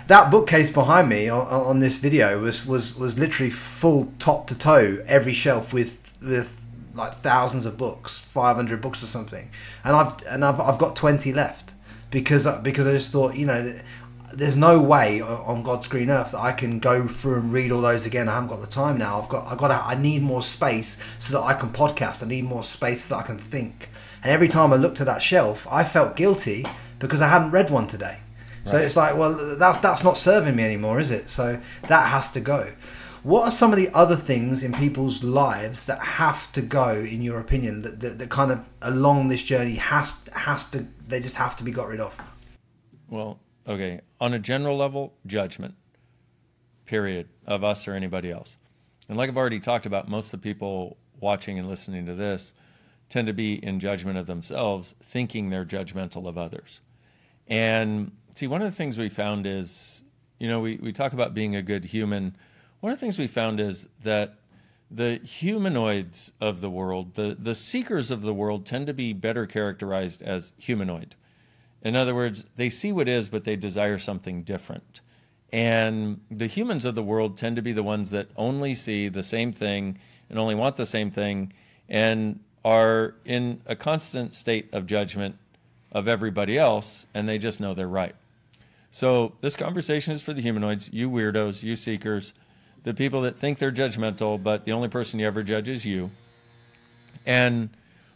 that bookcase behind me on, on this video was was was literally full top to toe, every shelf with with like thousands of books, five hundred books or something, and I've and I've I've got twenty left because uh, because I just thought you know. There's no way on God's green earth that I can go through and read all those again. I haven't got the time now. I've got, I've got, I need more space so that I can podcast. I need more space so that I can think. And every time I looked at that shelf, I felt guilty because I hadn't read one today. So it's like, well, that's that's not serving me anymore, is it? So that has to go. What are some of the other things in people's lives that have to go, in your opinion, that, that, that kind of along this journey has has to they just have to be got rid of? Well, okay. On a general level, judgment, period, of us or anybody else. And like I've already talked about, most of the people watching and listening to this tend to be in judgment of themselves, thinking they're judgmental of others. And see, one of the things we found is, you know, we, we talk about being a good human. One of the things we found is that the humanoids of the world, the, the seekers of the world, tend to be better characterized as humanoid. In other words, they see what is, but they desire something different. And the humans of the world tend to be the ones that only see the same thing and only want the same thing and are in a constant state of judgment of everybody else, and they just know they're right. So, this conversation is for the humanoids, you weirdos, you seekers the people that think they're judgmental, but the only person you ever judge is you. And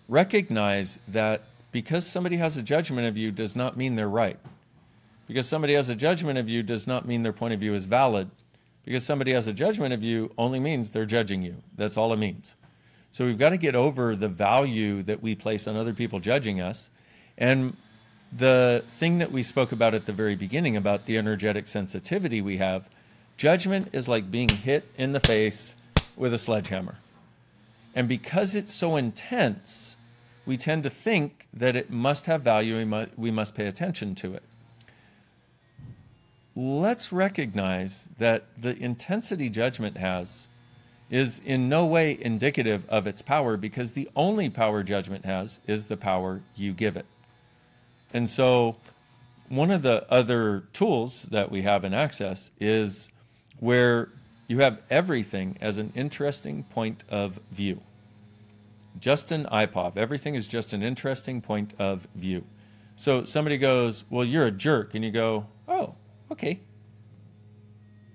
recognize that because somebody has a judgment of you does not mean they're right. Because somebody has a judgment of you does not mean their point of view is valid. Because somebody has a judgment of you only means they're judging you. That's all it means. So we've got to get over the value that we place on other people judging us. And the thing that we spoke about at the very beginning about the energetic sensitivity we have, judgment is like being hit in the face with a sledgehammer. And because it's so intense, we tend to think that it must have value and we must pay attention to it. Let's recognize that the intensity judgment has is in no way indicative of its power because the only power judgment has is the power you give it. And so, one of the other tools that we have in Access is where you have everything as an interesting point of view. Just an IPOV. Everything is just an interesting point of view. So somebody goes, Well, you're a jerk. And you go, Oh, okay.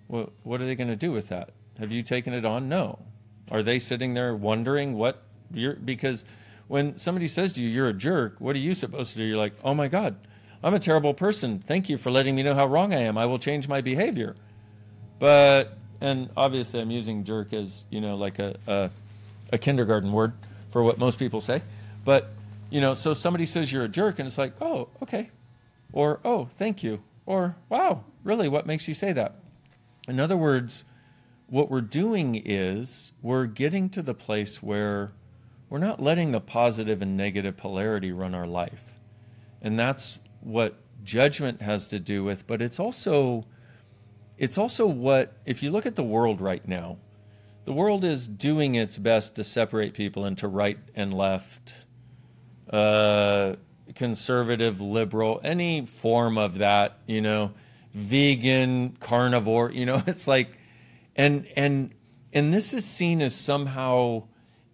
Well, what are they going to do with that? Have you taken it on? No. Are they sitting there wondering what you're, because when somebody says to you, you're a jerk, what are you supposed to do? You're like, oh my God, I'm a terrible person. Thank you for letting me know how wrong I am. I will change my behavior. But, and obviously I'm using jerk as, you know, like a, a, a kindergarten word for what most people say. But, you know, so somebody says you're a jerk and it's like, oh, okay. Or, oh, thank you. Or, wow, really, what makes you say that? In other words, what we're doing is we're getting to the place where we're not letting the positive and negative polarity run our life. And that's what judgment has to do with, but it's also it's also what if you look at the world right now, the world is doing its best to separate people into right and left, uh, conservative, liberal, any form of that, you know, vegan, carnivore, you know, it's like and and and this is seen as somehow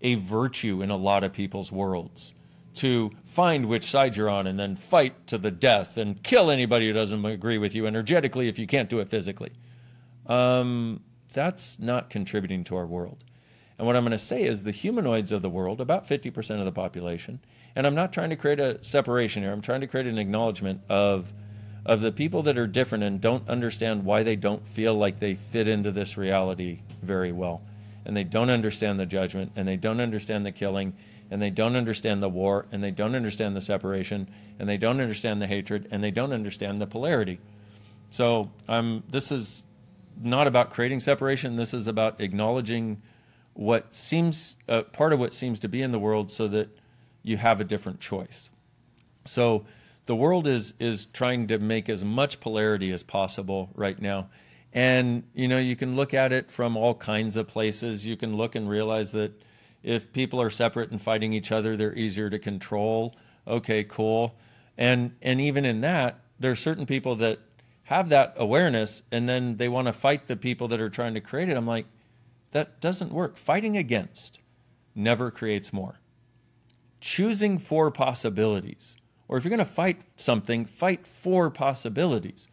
a virtue in a lot of people's worlds to find which side you're on and then fight to the death and kill anybody who doesn't agree with you energetically if you can't do it physically. Um, that's not contributing to our world. And what I'm going to say is the humanoids of the world, about 50% of the population, and I'm not trying to create a separation here, I'm trying to create an acknowledgement of of the people that are different and don't understand why they don't feel like they fit into this reality very well. And they don't understand the judgment, and they don't understand the killing, and they don't understand the war, and they don't understand the separation, and they don't understand the hatred, and they don't understand the polarity. So um, this is not about creating separation. This is about acknowledging what seems uh, part of what seems to be in the world, so that you have a different choice. So the world is is trying to make as much polarity as possible right now. And you know, you can look at it from all kinds of places. You can look and realize that if people are separate and fighting each other, they're easier to control. Okay, cool. And and even in that, there are certain people that have that awareness and then they want to fight the people that are trying to create it. I'm like, that doesn't work. Fighting against never creates more. Choosing for possibilities or if you're going to fight something, fight for possibilities,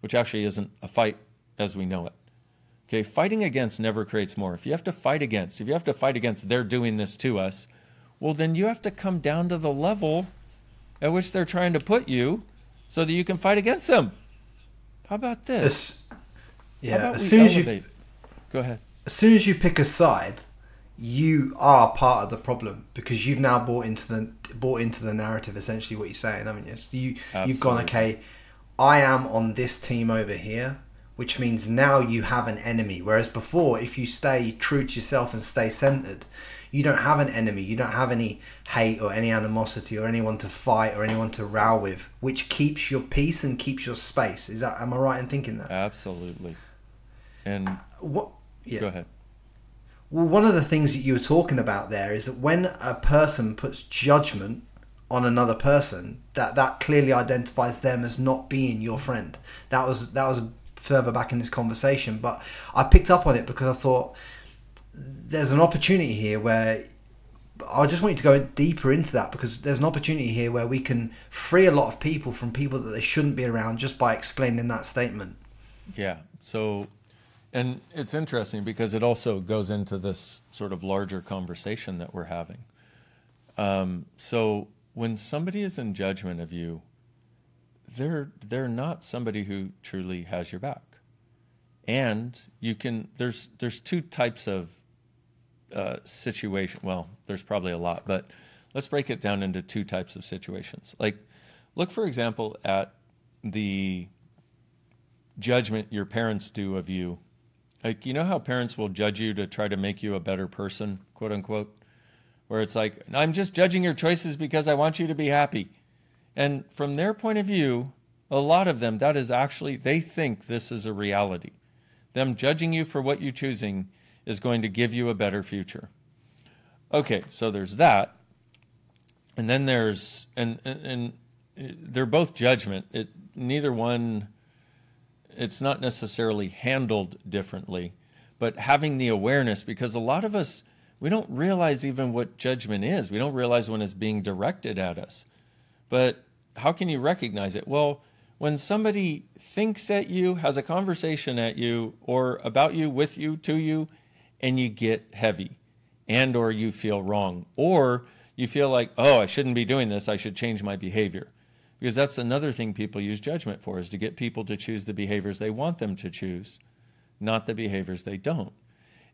which actually isn't a fight as we know it. Okay, fighting against never creates more. If you have to fight against, if you have to fight against they're doing this to us, well, then you have to come down to the level at which they're trying to put you so that you can fight against them. How about this? As, yeah, as soon elevate? as you go ahead. As soon as you pick a side, you are part of the problem because you've now bought into the bought into the narrative. Essentially, what you're saying, haven't you? you Absolutely. you've gone okay. I am on this team over here, which means now you have an enemy. Whereas before, if you stay true to yourself and stay centered, you don't have an enemy. You don't have any hate or any animosity or anyone to fight or anyone to row with, which keeps your peace and keeps your space. Is that am I right in thinking that? Absolutely. And uh, what? Yeah. Go ahead. Well, one of the things that you were talking about there is that when a person puts judgment on another person, that that clearly identifies them as not being your friend. That was that was further back in this conversation, but I picked up on it because I thought there's an opportunity here where I just want you to go deeper into that because there's an opportunity here where we can free a lot of people from people that they shouldn't be around just by explaining that statement. Yeah. So and it's interesting because it also goes into this sort of larger conversation that we're having. Um, so when somebody is in judgment of you, they're they're not somebody who truly has your back. And you can there's there's two types of uh, situation. Well, there's probably a lot, but let's break it down into two types of situations. Like, look for example at the judgment your parents do of you. Like, you know how parents will judge you to try to make you a better person, quote unquote? Where it's like, I'm just judging your choices because I want you to be happy. And from their point of view, a lot of them, that is actually, they think this is a reality. Them judging you for what you're choosing is going to give you a better future. Okay, so there's that. And then there's, and, and, and they're both judgment. It, neither one, it's not necessarily handled differently, but having the awareness, because a lot of us, we don't realize even what judgment is. We don't realize when it's being directed at us. But how can you recognize it? Well, when somebody thinks at you, has a conversation at you, or about you, with you, to you, and you get heavy, and or you feel wrong, or you feel like, oh, I shouldn't be doing this, I should change my behavior. Because that's another thing people use judgment for, is to get people to choose the behaviors they want them to choose, not the behaviors they don't.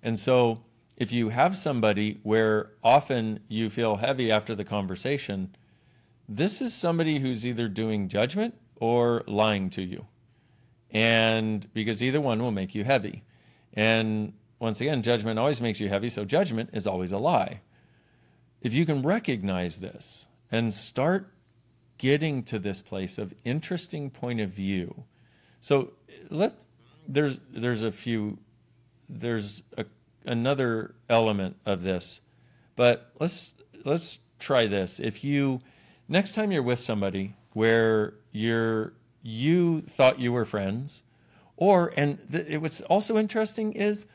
And so if you have somebody where often you feel heavy after the conversation, this is somebody who's either doing judgment or lying to you. And because either one will make you heavy. And once again, judgment always makes you heavy, so judgment is always a lie. If you can recognize this and start getting to this place of interesting point of view. So let there's there's a few there's a, another element of this. But let's let's try this. If you next time you're with somebody where you're you thought you were friends, or and it, what's also interesting is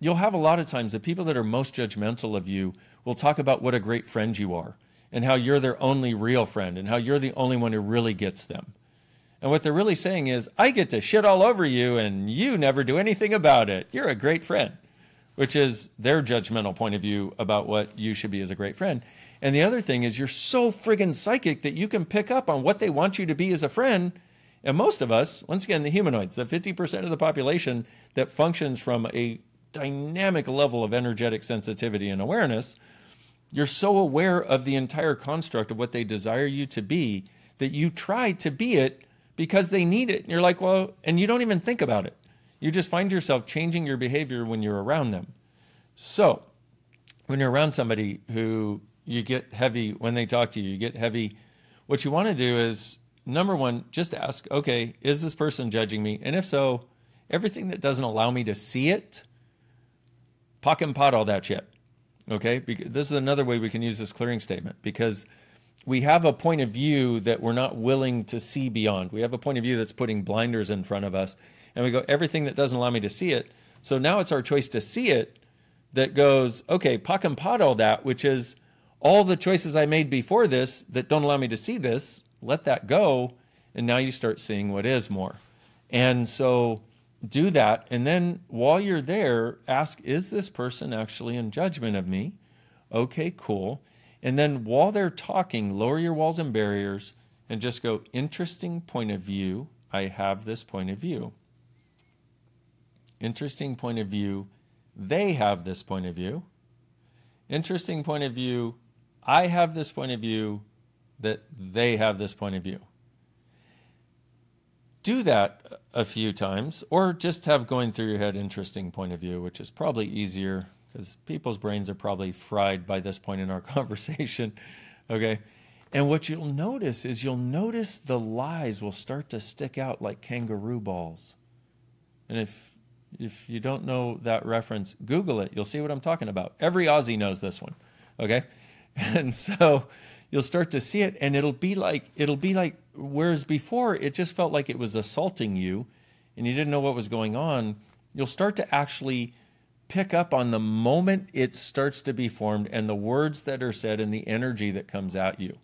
you'll have a lot of times the people that are most judgmental of you will talk about what a great friend you are and how you're their only real friend and how you're the only one who really gets them. And what they're really saying is, I get to shit all over you and you never do anything about it. You're a great friend, which is their judgmental point of view about what you should be as a great friend. And the other thing is, you're so friggin' psychic that you can pick up on what they want you to be as a friend. And most of us, once again, the humanoids, the 50% of the population that functions from a dynamic level of energetic sensitivity and awareness, you're so aware of the entire construct of what they desire you to be that you try to be it because they need it. And you're like, well, and you don't even think about it. You just find yourself changing your behavior when you're around them. So, when you're around somebody who you get heavy when they talk to you, you get heavy. What you want to do is number one, just ask, okay, is this person judging me? And if so, everything that doesn't allow me to see it, POC and POD all that shit. Okay? Because this is another way we can use this clearing statement because we have a point of view that we're not willing to see beyond. We have a point of view that's putting blinders in front of us. And we go, everything that doesn't allow me to see it. So now it's our choice to see it that goes, okay, POC and POD all that, which is all the choices I made before this that don't allow me to see this, let that go. And now you start seeing what is more. And so do that. And then while you're there, ask, is this person actually in judgment of me? Okay, cool. And then while they're talking, lower your walls and barriers and just go, interesting point of view. I have this point of view. Interesting point of view. They have this point of view. Interesting point of view. I have this point of view, that they have this point of view. Do that a few times, or just have going through your head interesting point of view, which is probably easier because people's brains are probably fried by this point in our conversation. okay. And what you'll notice is you'll notice the lies will start to stick out like kangaroo balls. And if if you don't know that reference, Google it. You'll see what I'm talking about. Every Aussie knows this one. Okay. And so you'll start to see it and it'll be like it'll be like whereas before it just felt like it was assaulting you and you didn't know what was going on, you'll start to actually pick up on the moment it starts to be formed and the words that are said and the energy that comes at you.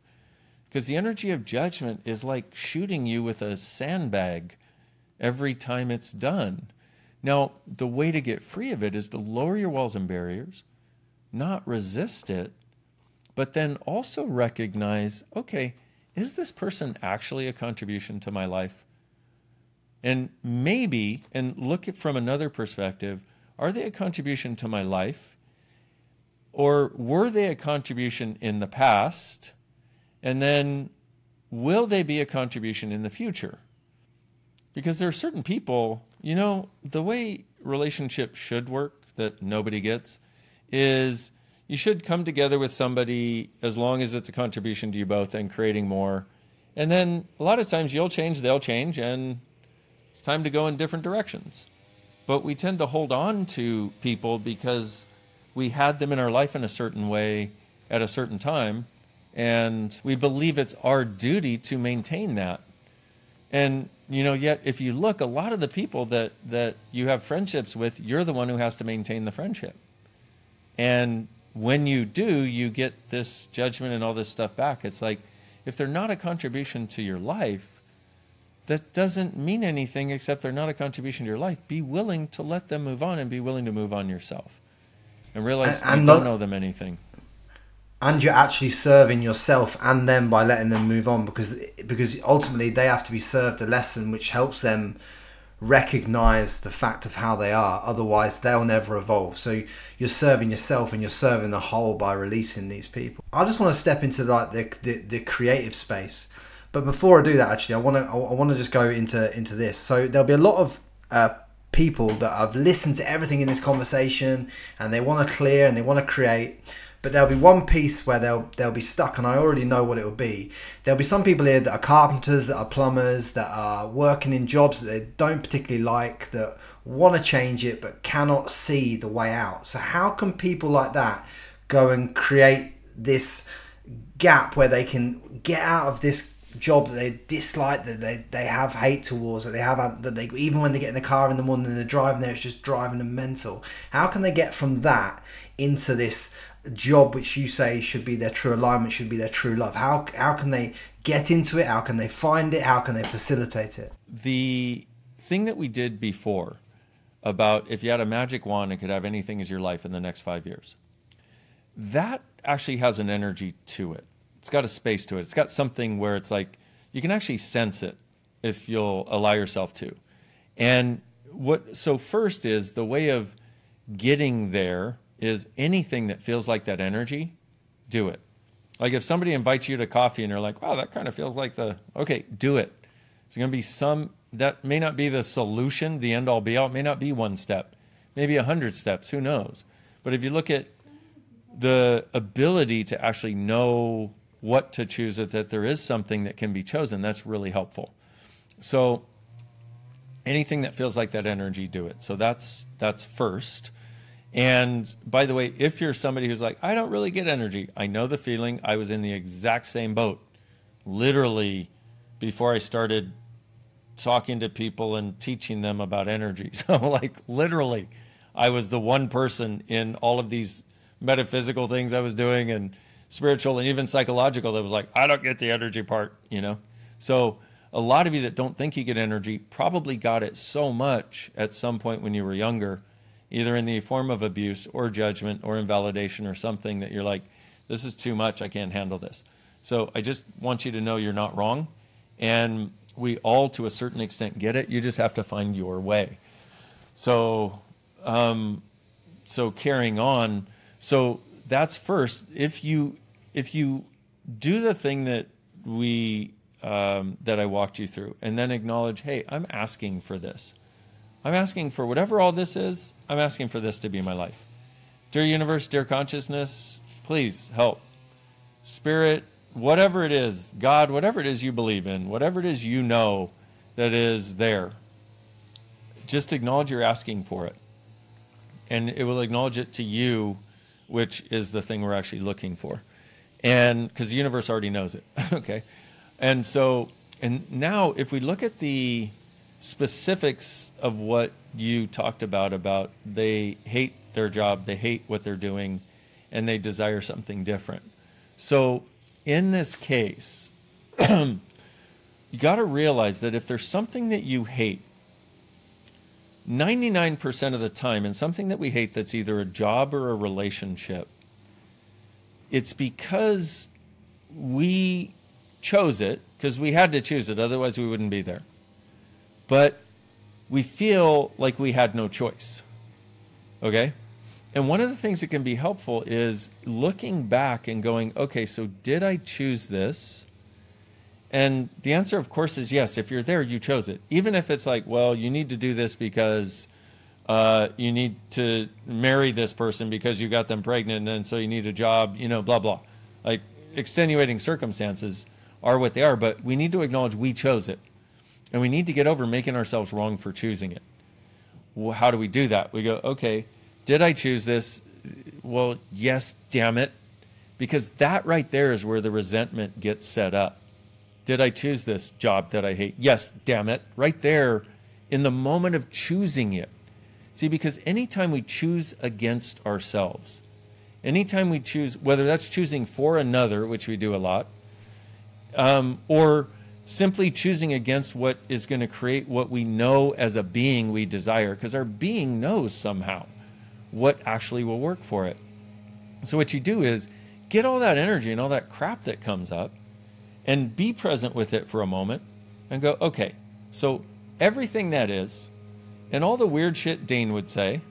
Because the energy of judgment is like shooting you with a sandbag every time it's done. Now, the way to get free of it is to lower your walls and barriers, not resist it, but then also recognize okay, is this person actually a contribution to my life? And maybe, and look at from another perspective, are they a contribution to my life? Or were they a contribution in the past? And then will they be a contribution in the future? Because there are certain people, you know, the way relationships should work that nobody gets is you should come together with somebody as long as it's a contribution to you both and creating more. And then a lot of times you'll change, they'll change, and it's time to go in different directions. But we tend to hold on to people because we had them in our life in a certain way at a certain time, and we believe it's our duty to maintain that. And you know, yet if you look, a lot of the people that that you have friendships with, you're the one who has to maintain the friendship. And when you do, you get this judgment and all this stuff back. It's like if they're not a contribution to your life, that doesn't mean anything except they're not a contribution to your life. Be willing to let them move on and be willing to move on yourself. And realize and, and you don't know them anything and you're actually serving yourself and them by letting them move on because because ultimately they have to be served a lesson which helps them recognize the fact of how they are otherwise they'll never evolve. So you're serving yourself and you're serving the whole by releasing these people. I just want to step into like the, the, the creative space. But before i do that actually i want to i want to just go into into this. So there'll be a lot of uh, people that have listened to everything in this conversation and they want to clear and they want to create but there'll be one piece where they'll they'll be stuck, and I already know what it will be. There'll be some people here that are carpenters, that are plumbers, that are working in jobs that they don't particularly like, that want to change it but cannot see the way out. So how can people like that go and create this gap where they can get out of this job that they dislike, that they, they have hate towards, that they have that they even when they get in the car in the morning and they're driving there, it's just driving them mental. How can they get from that into this job which you say should be their true alignment, should be their true love? How how can they get into it? How can they find it? How can they facilitate it? The thing that we did before about if you had a magic wand and could have anything as your life in the next five years, that actually has an energy to it. It's got a space to it. It's got something where it's like you can actually sense it if you'll allow yourself to. And what so first is the way of getting there is anything that feels like that energy, do it. Like if somebody invites you to coffee and you're like, wow, that kind of feels like the, okay, do it. There's going to be some, that may not be the solution, the end all be all. It may not be one step, maybe a hundred steps, who knows? But if you look at the ability to actually know what to choose, that there is something that can be chosen, that's really helpful. So anything that feels like that energy, do it. So that's that's first. And by the way, if you're somebody who's like, I don't really get energy, I know the feeling. I was in the exact same boat. Literally, before I started talking to people and teaching them about energy. So, like, literally, I was the one person in all of these metaphysical things I was doing and spiritual and even psychological that was like, I don't get the energy part, you know? So, a lot of you that don't think you get energy probably got it so much at some point when you were younger either in the form of abuse or judgment or invalidation or something that you're like, this is too much, I can't handle this. So I just want you to know you're not wrong. And we all, to a certain extent, get it. You just have to find your way. So, um, so carrying on. So that's first. If you if you do the thing that we um, that I walked you through, and then acknowledge, hey, I'm asking for this. I'm asking for whatever all this is, I'm asking for this to be my life. Dear universe, dear consciousness, please help. Spirit, whatever it is, God, whatever it is you believe in, whatever it is you know that is there, just acknowledge you're asking for it. And it will acknowledge it to you, which is the thing we're actually looking for. And because the universe already knows it. okay. And so, and now if we look at the specifics of what you talked about about they hate their job, they hate what they're doing, and they desire something different. So in this case, you got to realize that if there's something that you hate, 99% of the time, and something that we hate that's either a job or a relationship, it's because we chose it, because we had to choose it, otherwise, we wouldn't be there. But we feel like we had no choice. Okay? And one of the things that can be helpful is looking back and going, okay, so did I choose this? And the answer, of course, is yes. If you're there, you chose it. Even if it's like, well, you need to do this because uh, you need to marry this person because you got them pregnant and so you need a job, you know, blah, blah. Like extenuating circumstances are what they are, but we need to acknowledge we chose it. And we need to get over making ourselves wrong for choosing it. Well, how do we do that? We go, okay, did I choose this? Well, yes, damn it. Because that right there is where the resentment gets set up. Did I choose this job that I hate? Yes, damn it. Right there in the moment of choosing it. See, because anytime we choose against ourselves, anytime we choose, whether that's choosing for another, which we do a lot, um, or simply choosing against what is going to create what we know as a being we desire, because our being knows somehow what actually will work for it. So, what you do is get all that energy and all that crap that comes up and be present with it for a moment and go, okay, so everything that is, and all the weird shit Dain would say,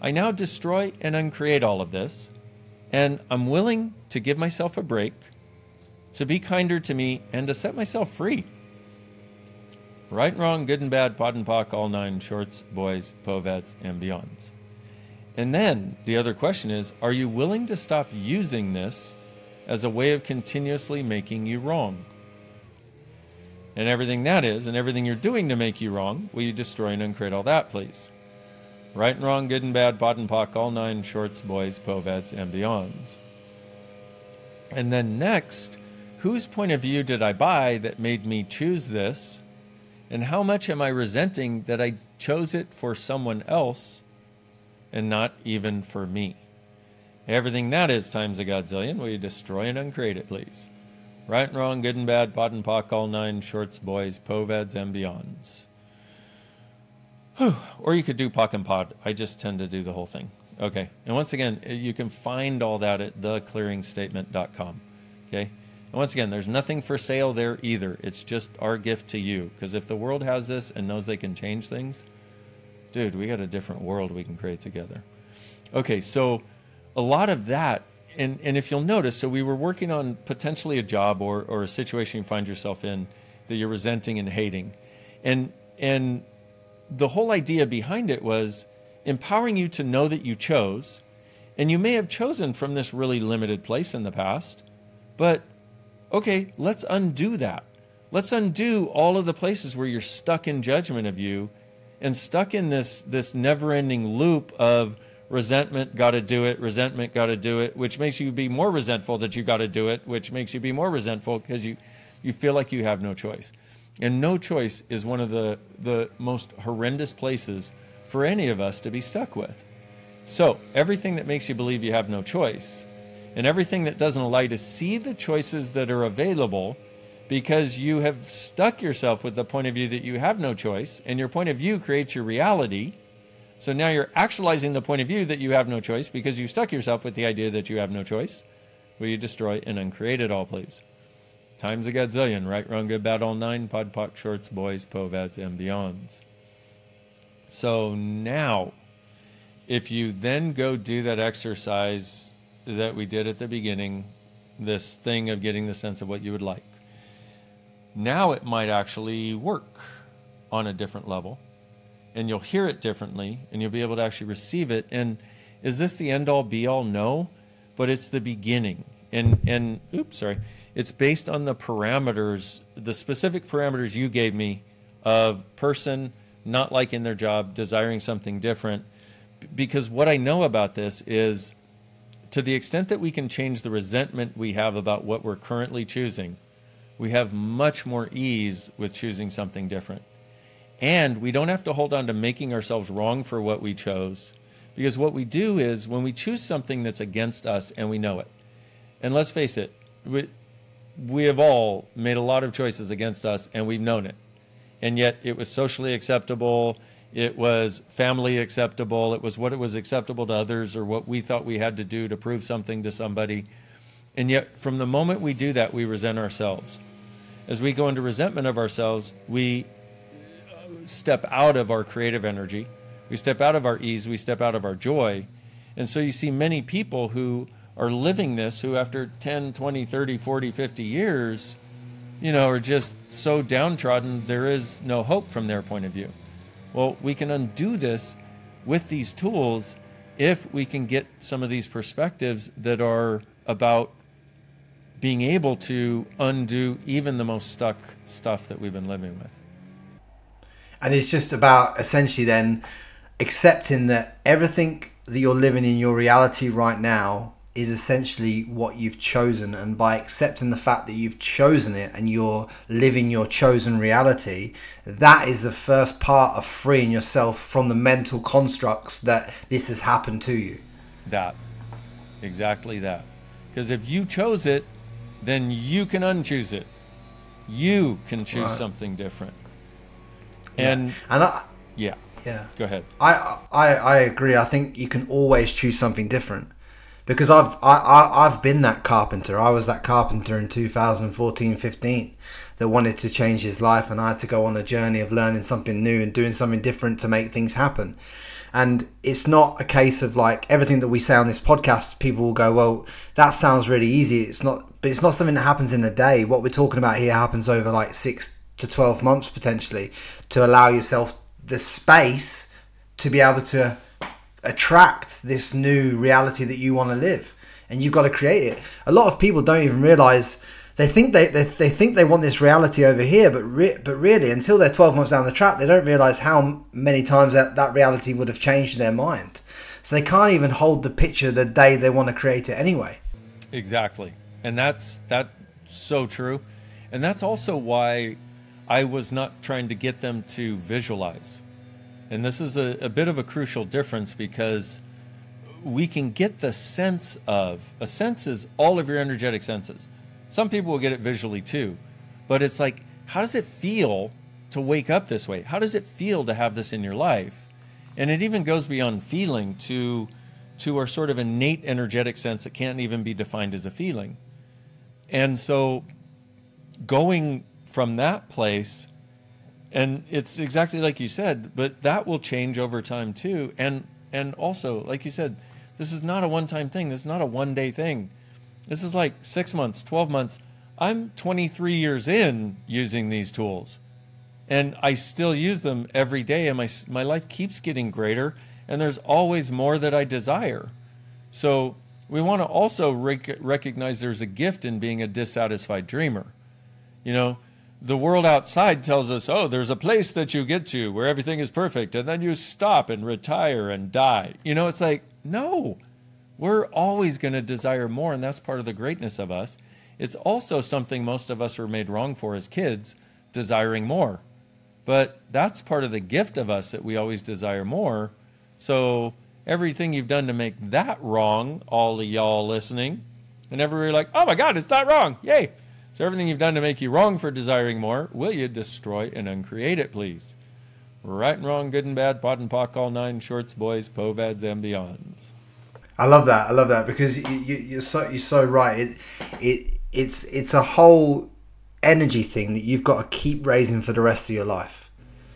I now destroy and uncreate all of this, and I'm willing to give myself a break to be kinder to me, and to set myself free. Right and wrong, good and bad, POD and POC, all nine, shorts, boys, POVADs, and beyonds. And then the other question is are you willing to stop using this as a way of continuously making you wrong? And everything that is, and everything you're doing to make you wrong, will you destroy and uncreate all that, please? Right and wrong, good and bad, POD and POC, all nine, shorts, boys, POVADs, and beyonds. And then next, whose point of view did I buy that made me choose this? And how much am I resenting that I chose it for someone else and not even for me? Everything that is times a godzillion, will you destroy and uncreate it, please? Right and wrong, good and bad, POD and POC, all nine, shorts, boys, POVADs, and beyonds. Whew. Or you could do POC and POD. I just tend to do the whole thing. Okay. And once again, you can find all that at theclearingstatement.com. Okay. And once again, there's nothing for sale there either. It's just our gift to you. Because if the world has this and knows they can change things, dude, we got a different world we can create together. Okay, so a lot of that, and, and if you'll notice, so we were working on potentially a job or, or a situation you find yourself in that you're resenting and hating. And, and the whole idea behind it was empowering you to know that you chose. And you may have chosen from this really limited place in the past, but okay, let's undo that. Let's undo all of the places where you're stuck in judgment of you and stuck in this this never-ending loop of resentment, got to do it, resentment, got to do it, which makes you be more resentful that you got to do it, which makes you be more resentful because you you feel like you have no choice. And no choice is one of the the most horrendous places for any of us to be stuck with. So, everything that makes you believe you have no choice and everything that doesn't allow you to see the choices that are available because you have stuck yourself with the point of view that you have no choice, and your point of view creates your reality. So now you're actualizing the point of view that you have no choice because you stuck yourself with the idea that you have no choice. Will you destroy and uncreate it all, please? Times a godzillion, right, wrong, good, bad, all nine, POD, POC, shorts, boys, POVADs, and beyonds. So now, if you then go do that exercise that we did at the beginning, this thing of getting the sense of what you would like. Now it might actually work on a different level, and you'll hear it differently, and you'll be able to actually receive it. And is this the end all be all? No, but it's the beginning. And and oops, sorry, it's based on the parameters, the specific parameters you gave me of person not liking their job, desiring something different. Because what I know about this is to the extent that we can change the resentment we have about what we're currently choosing, we have much more ease with choosing something different. And we don't have to hold on to making ourselves wrong for what we chose. Because what we do is when we choose something that's against us and we know it, and let's face it, we, we have all made a lot of choices against us and we've known it. And yet it was socially acceptable, It was family acceptable. It was what it was acceptable to others or what we thought we had to do to prove something to somebody. And yet, from the moment we do that, we resent ourselves. As we go into resentment of ourselves, we uh, step out of our creative energy. We step out of our ease. We step out of our joy. And so you see many people who are living this who, after 10, 20, 30, 40, 50 years, you know, are just so downtrodden, there is no hope from their point of view. Well, we can undo this with these tools if we can get some of these perspectives that are about being able to undo even the most stuck stuff that we've been living with. And it's just about essentially then accepting that everything that you're living in your reality right now is essentially what you've chosen and by accepting the fact that you've chosen it and you're living your chosen reality that is the first part of freeing yourself from the mental constructs that this has happened to you. That. Exactly that. Because if you chose it then you can unchoose it. You can choose right. something different. And yeah. and I, yeah. yeah. Go ahead. I, I i agree. I think you can always choose something different because I've I, I I've been that carpenter. I was that carpenter in 2014, 15 that wanted to change his life, and I had to go on a journey of learning something new and doing something different to make things happen. And it's not a case of like everything that we say on this podcast. People will go, "Well, that sounds really easy." It's not, but it's not something that happens in a day. What we're talking about here happens over like six to 12 months potentially to allow yourself the space to be able to attract this new reality that you want to live and you've got to create it. A lot of people don't even realize they think they, they, they think they want this reality over here but re- but really until they're 12 months down the track they don't realize how many times that, that reality would have changed their mind. So they can't even hold the picture the day they want to create it anyway. Exactly. And that's that's so true. And that's also why i was not trying to get them to visualize and this is a, a bit of a crucial difference because we can get the sense of a sense is all of your energetic senses. Some people will get it visually too, but it's like, how does it feel to wake up this way? How does it feel to have this in your life? And it even goes beyond feeling to to our sort of innate energetic sense that can't even be defined as a feeling. And so going from that place and it's exactly like you said but that will change over time too. And and also like you said this is not a one time thing. This is not a one day thing. This is like 6 months 12 months. I'm 23 years in using these tools and i still use them every day and my my life keeps getting greater and there's always more that i desire. So we want to also rec- recognize there's a gift in being a dissatisfied dreamer you know the world outside tells us, oh, there's a place that you get to where everything is perfect, and then you stop and retire and die. You know, it's like, no, we're always going to desire more, and that's part of the greatness of us. It's also something most of us were made wrong for as kids, desiring more. But that's part of the gift of us that we always desire more. So everything you've done to make that wrong, all of y'all listening, and everybody like, oh my God, it's not wrong. Yay. So everything you've done to make you wrong for desiring more, will you destroy and uncreate it, please? Right and wrong, good and bad, POD and POC, all nine shorts, boys, POVADs, and beyonds. I love that. I love that because you, are so you're so right. It, it it's it's a whole energy thing that you've got to keep raising for the rest of your life.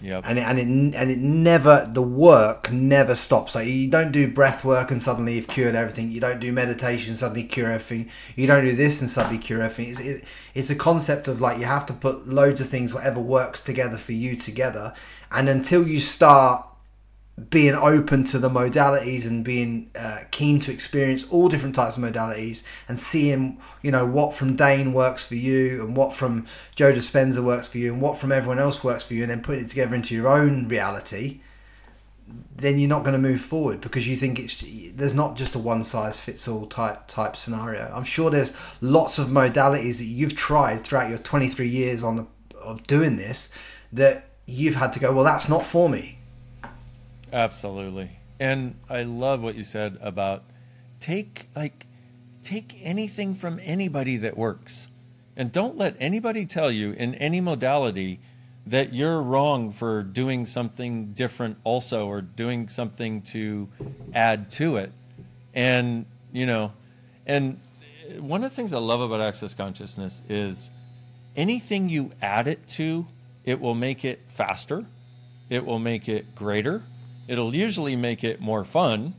Yep. And it, and it and it never the work never stops. Like you don't do breath work and suddenly you've cured everything. You don't do meditation and suddenly cure everything. You don't do this and suddenly cure everything. It's, it, it's a concept of like you have to put loads of things, whatever works together for you together. And until you start being open to the modalities and being uh, keen to experience all different types of modalities and seeing you know what from Dain works for you and what from Joe Dispenza works for you and what from everyone else works for you and then putting it together into your own reality then you're not going to move forward because you think it's there's not just a one size fits all type type scenario. I'm sure there's lots of modalities that you've tried throughout your 23 years on the, of doing this that you've had to go well that's not for me Absolutely. And I love what you said about take like take anything from anybody that works. And don't let anybody tell you in any modality that you're wrong for doing something different also or doing something to add to it and you know and one of the things i love about access consciousness is anything you add it to it will make it faster it will make it greater it'll usually make it more fun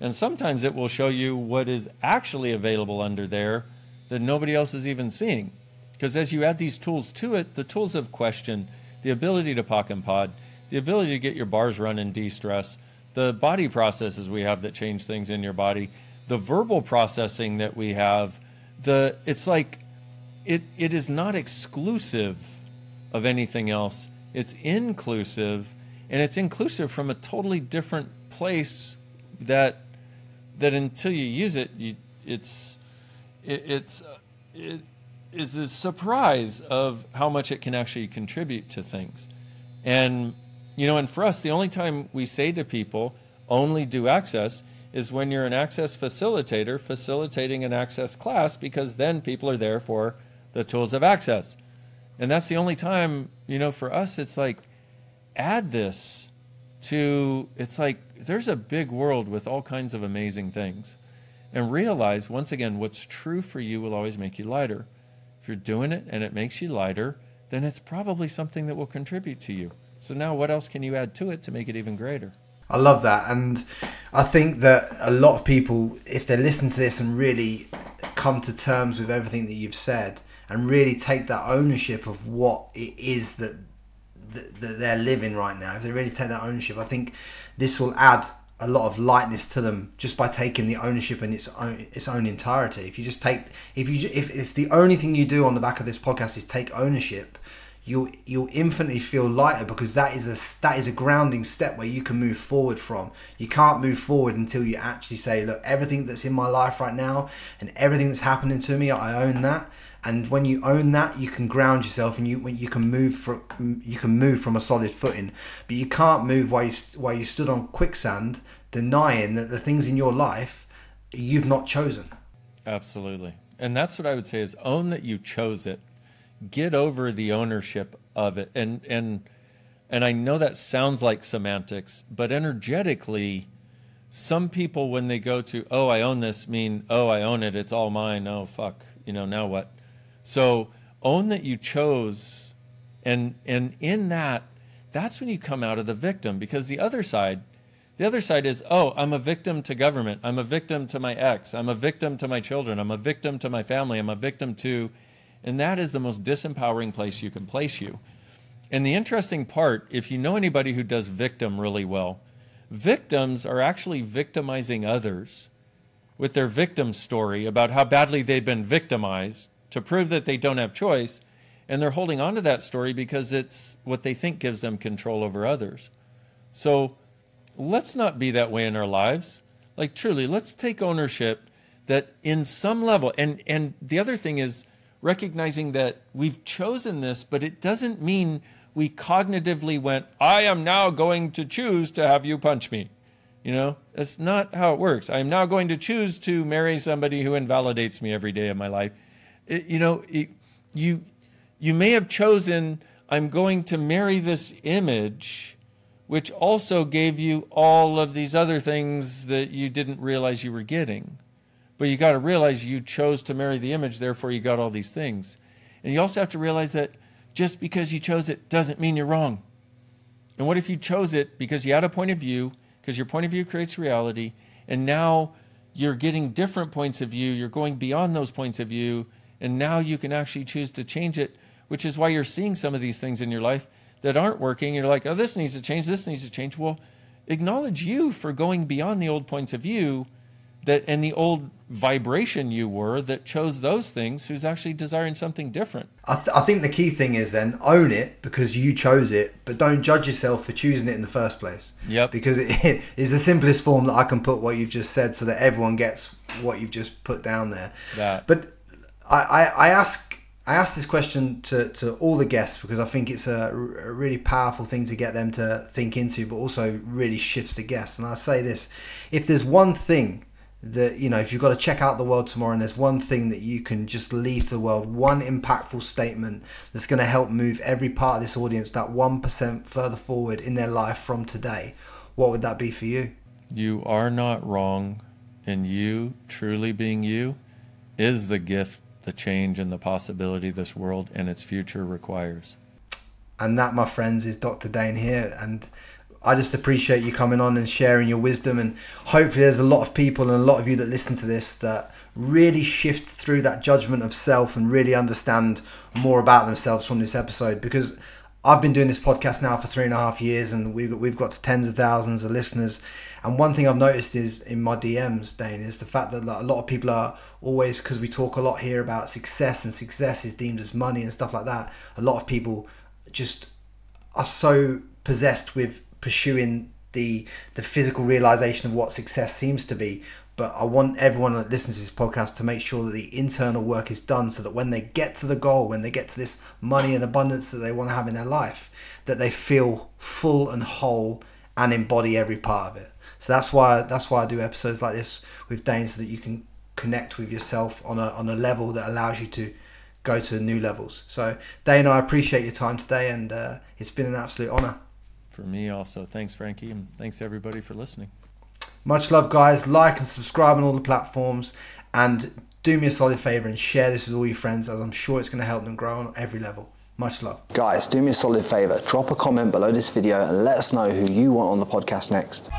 and sometimes it will show you what is actually available under there that nobody else is even seeing because as you add these tools to it the tools of question the ability to POC and POD, the ability to get your bars run and de-stress, the body processes we have that change things in your body, the verbal processing that we have, the it's like it it is not exclusive of anything else. It's inclusive and it's inclusive from a totally different place that that until you use it, you, it's it, it's it, is a surprise of how much it can actually contribute to things. And you know, and for us, the only time we say to people only do access is when you're an access facilitator facilitating an access class because then people are there for the tools of access. And that's the only time, you know, for us it's like add this to it's like there's a big world with all kinds of amazing things. And realize once again what's true for you will always make you lighter If you're doing it and it makes you lighter, then it's probably something that will contribute to you. So now what else can you add to it to make it even greater? I love that. And I think that a lot of people, if they listen to this and really come to terms with everything that you've said and really take that ownership of what it is that, that, they're living right now, if they really take that ownership, I think this will add a lot of lightness to them just by taking the ownership in its own its own entirety. If you just take if you if, if the only thing you do on the back of this podcast is take ownership, you'll you'll infinitely feel lighter because that is a that is a grounding step where you can move forward from. You can't move forward until you actually say, look, everything that's in my life right now and everything that's happening to me, I own that and when you own that you can ground yourself and you when you can move from you can move from a solid footing. But you can't move while you, while you stood on quicksand denying that the things in your life you've not chosen. Absolutely. And that's what i would say is own that you chose it. Get over the ownership of it. And and and i know that sounds like semantics but energetically some people when they go to oh i own this mean oh i own it. It's all mine. Oh fuck. You know now what so own that you chose, and and in that, that's when you come out of the victim because the other side, the other side is oh I'm a victim to government, I'm a victim to my ex, I'm a victim to my children, I'm a victim to my family, I'm a victim to, and that is the most disempowering place you can place you. And the interesting part, if you know anybody who does victim really well, victims are actually victimizing others with their victim story about how badly they've been victimized to prove that they don't have choice. And they're holding on to that story because it's what they think gives them control over others. So let's not be that way in our lives. Like, truly, let's take ownership that in some level, and, and the other thing is recognizing that we've chosen this, but it doesn't mean we cognitively went, I am now going to choose to have you punch me. You know, that's not how it works. I am now going to choose to marry somebody who invalidates me every day of my life you know, you you may have chosen I'm going to marry this image, which also gave you all of these other things that you didn't realize you were getting. But you got to realize you chose to marry the image, therefore you got all these things. And you also have to realize that just because you chose it doesn't mean you're wrong. And what if you chose it because you had a point of view, because your point of view creates reality, and now you're getting different points of view, you're going beyond those points of view, and now you can actually choose to change it, which is why you're seeing some of these things in your life that aren't working. You're like, oh, this needs to change, this needs to change. Well, acknowledge you for going beyond the old points of view that and the old vibration you were that chose those things who's actually desiring something different I, th- I, think the key thing is then own it because you chose it but don't judge yourself for choosing it in the first place yep because it, it is the simplest form that i can put what you've just said so that everyone gets what you've just put down there that. but I, I, ask I ask this question to, to all the guests because I think it's a, a, really powerful thing to get them to think into, but also really shifts the guests. And I say this: if there's one thing that you know if you've got to check out the world tomorrow and there's one thing that you can just leave to the world one impactful statement that's going to help move every part of this audience that 1% further forward in their life from today what would that be for you you are not wrong and you truly being you is the gift the change and the possibility this world and its future requires and that my friends is dr Dain Heer and I just appreciate you coming on and sharing your wisdom. And hopefully, there's a lot of people and a lot of you that listen to this that really shift through that judgment of self and really understand more about themselves from this episode. Because I've been doing this podcast now for three and a half years, and we've got, we've got tens of thousands of listeners. And one thing I've noticed is in my DMs, Dain, is the fact that a lot of people are always because we talk a lot here about success, and success is deemed as money and stuff like that. A lot of people just are so possessed with pursuing the the physical realization of what success seems to be but I want everyone that listens to this podcast to make sure that the internal work is done so that when they get to the goal, when they get to this money and abundance that they want to have in their life, that they feel full and whole and embody every part of it. So that's why that's why I do episodes like this with Dain so that you can connect with yourself on a on a level that allows you to go to new levels. So Dain, I appreciate your time today and uh, it's been an absolute honor for me also. Thanks, Frankie, and thanks everybody for listening. Much love, guys. Like and subscribe on all the platforms, and do me a solid favor and share this with all your friends, as I'm sure it's going to help them grow on every level. Much love. Guys, do me a solid favor. Drop a comment below this video and let us know who you want on the podcast next.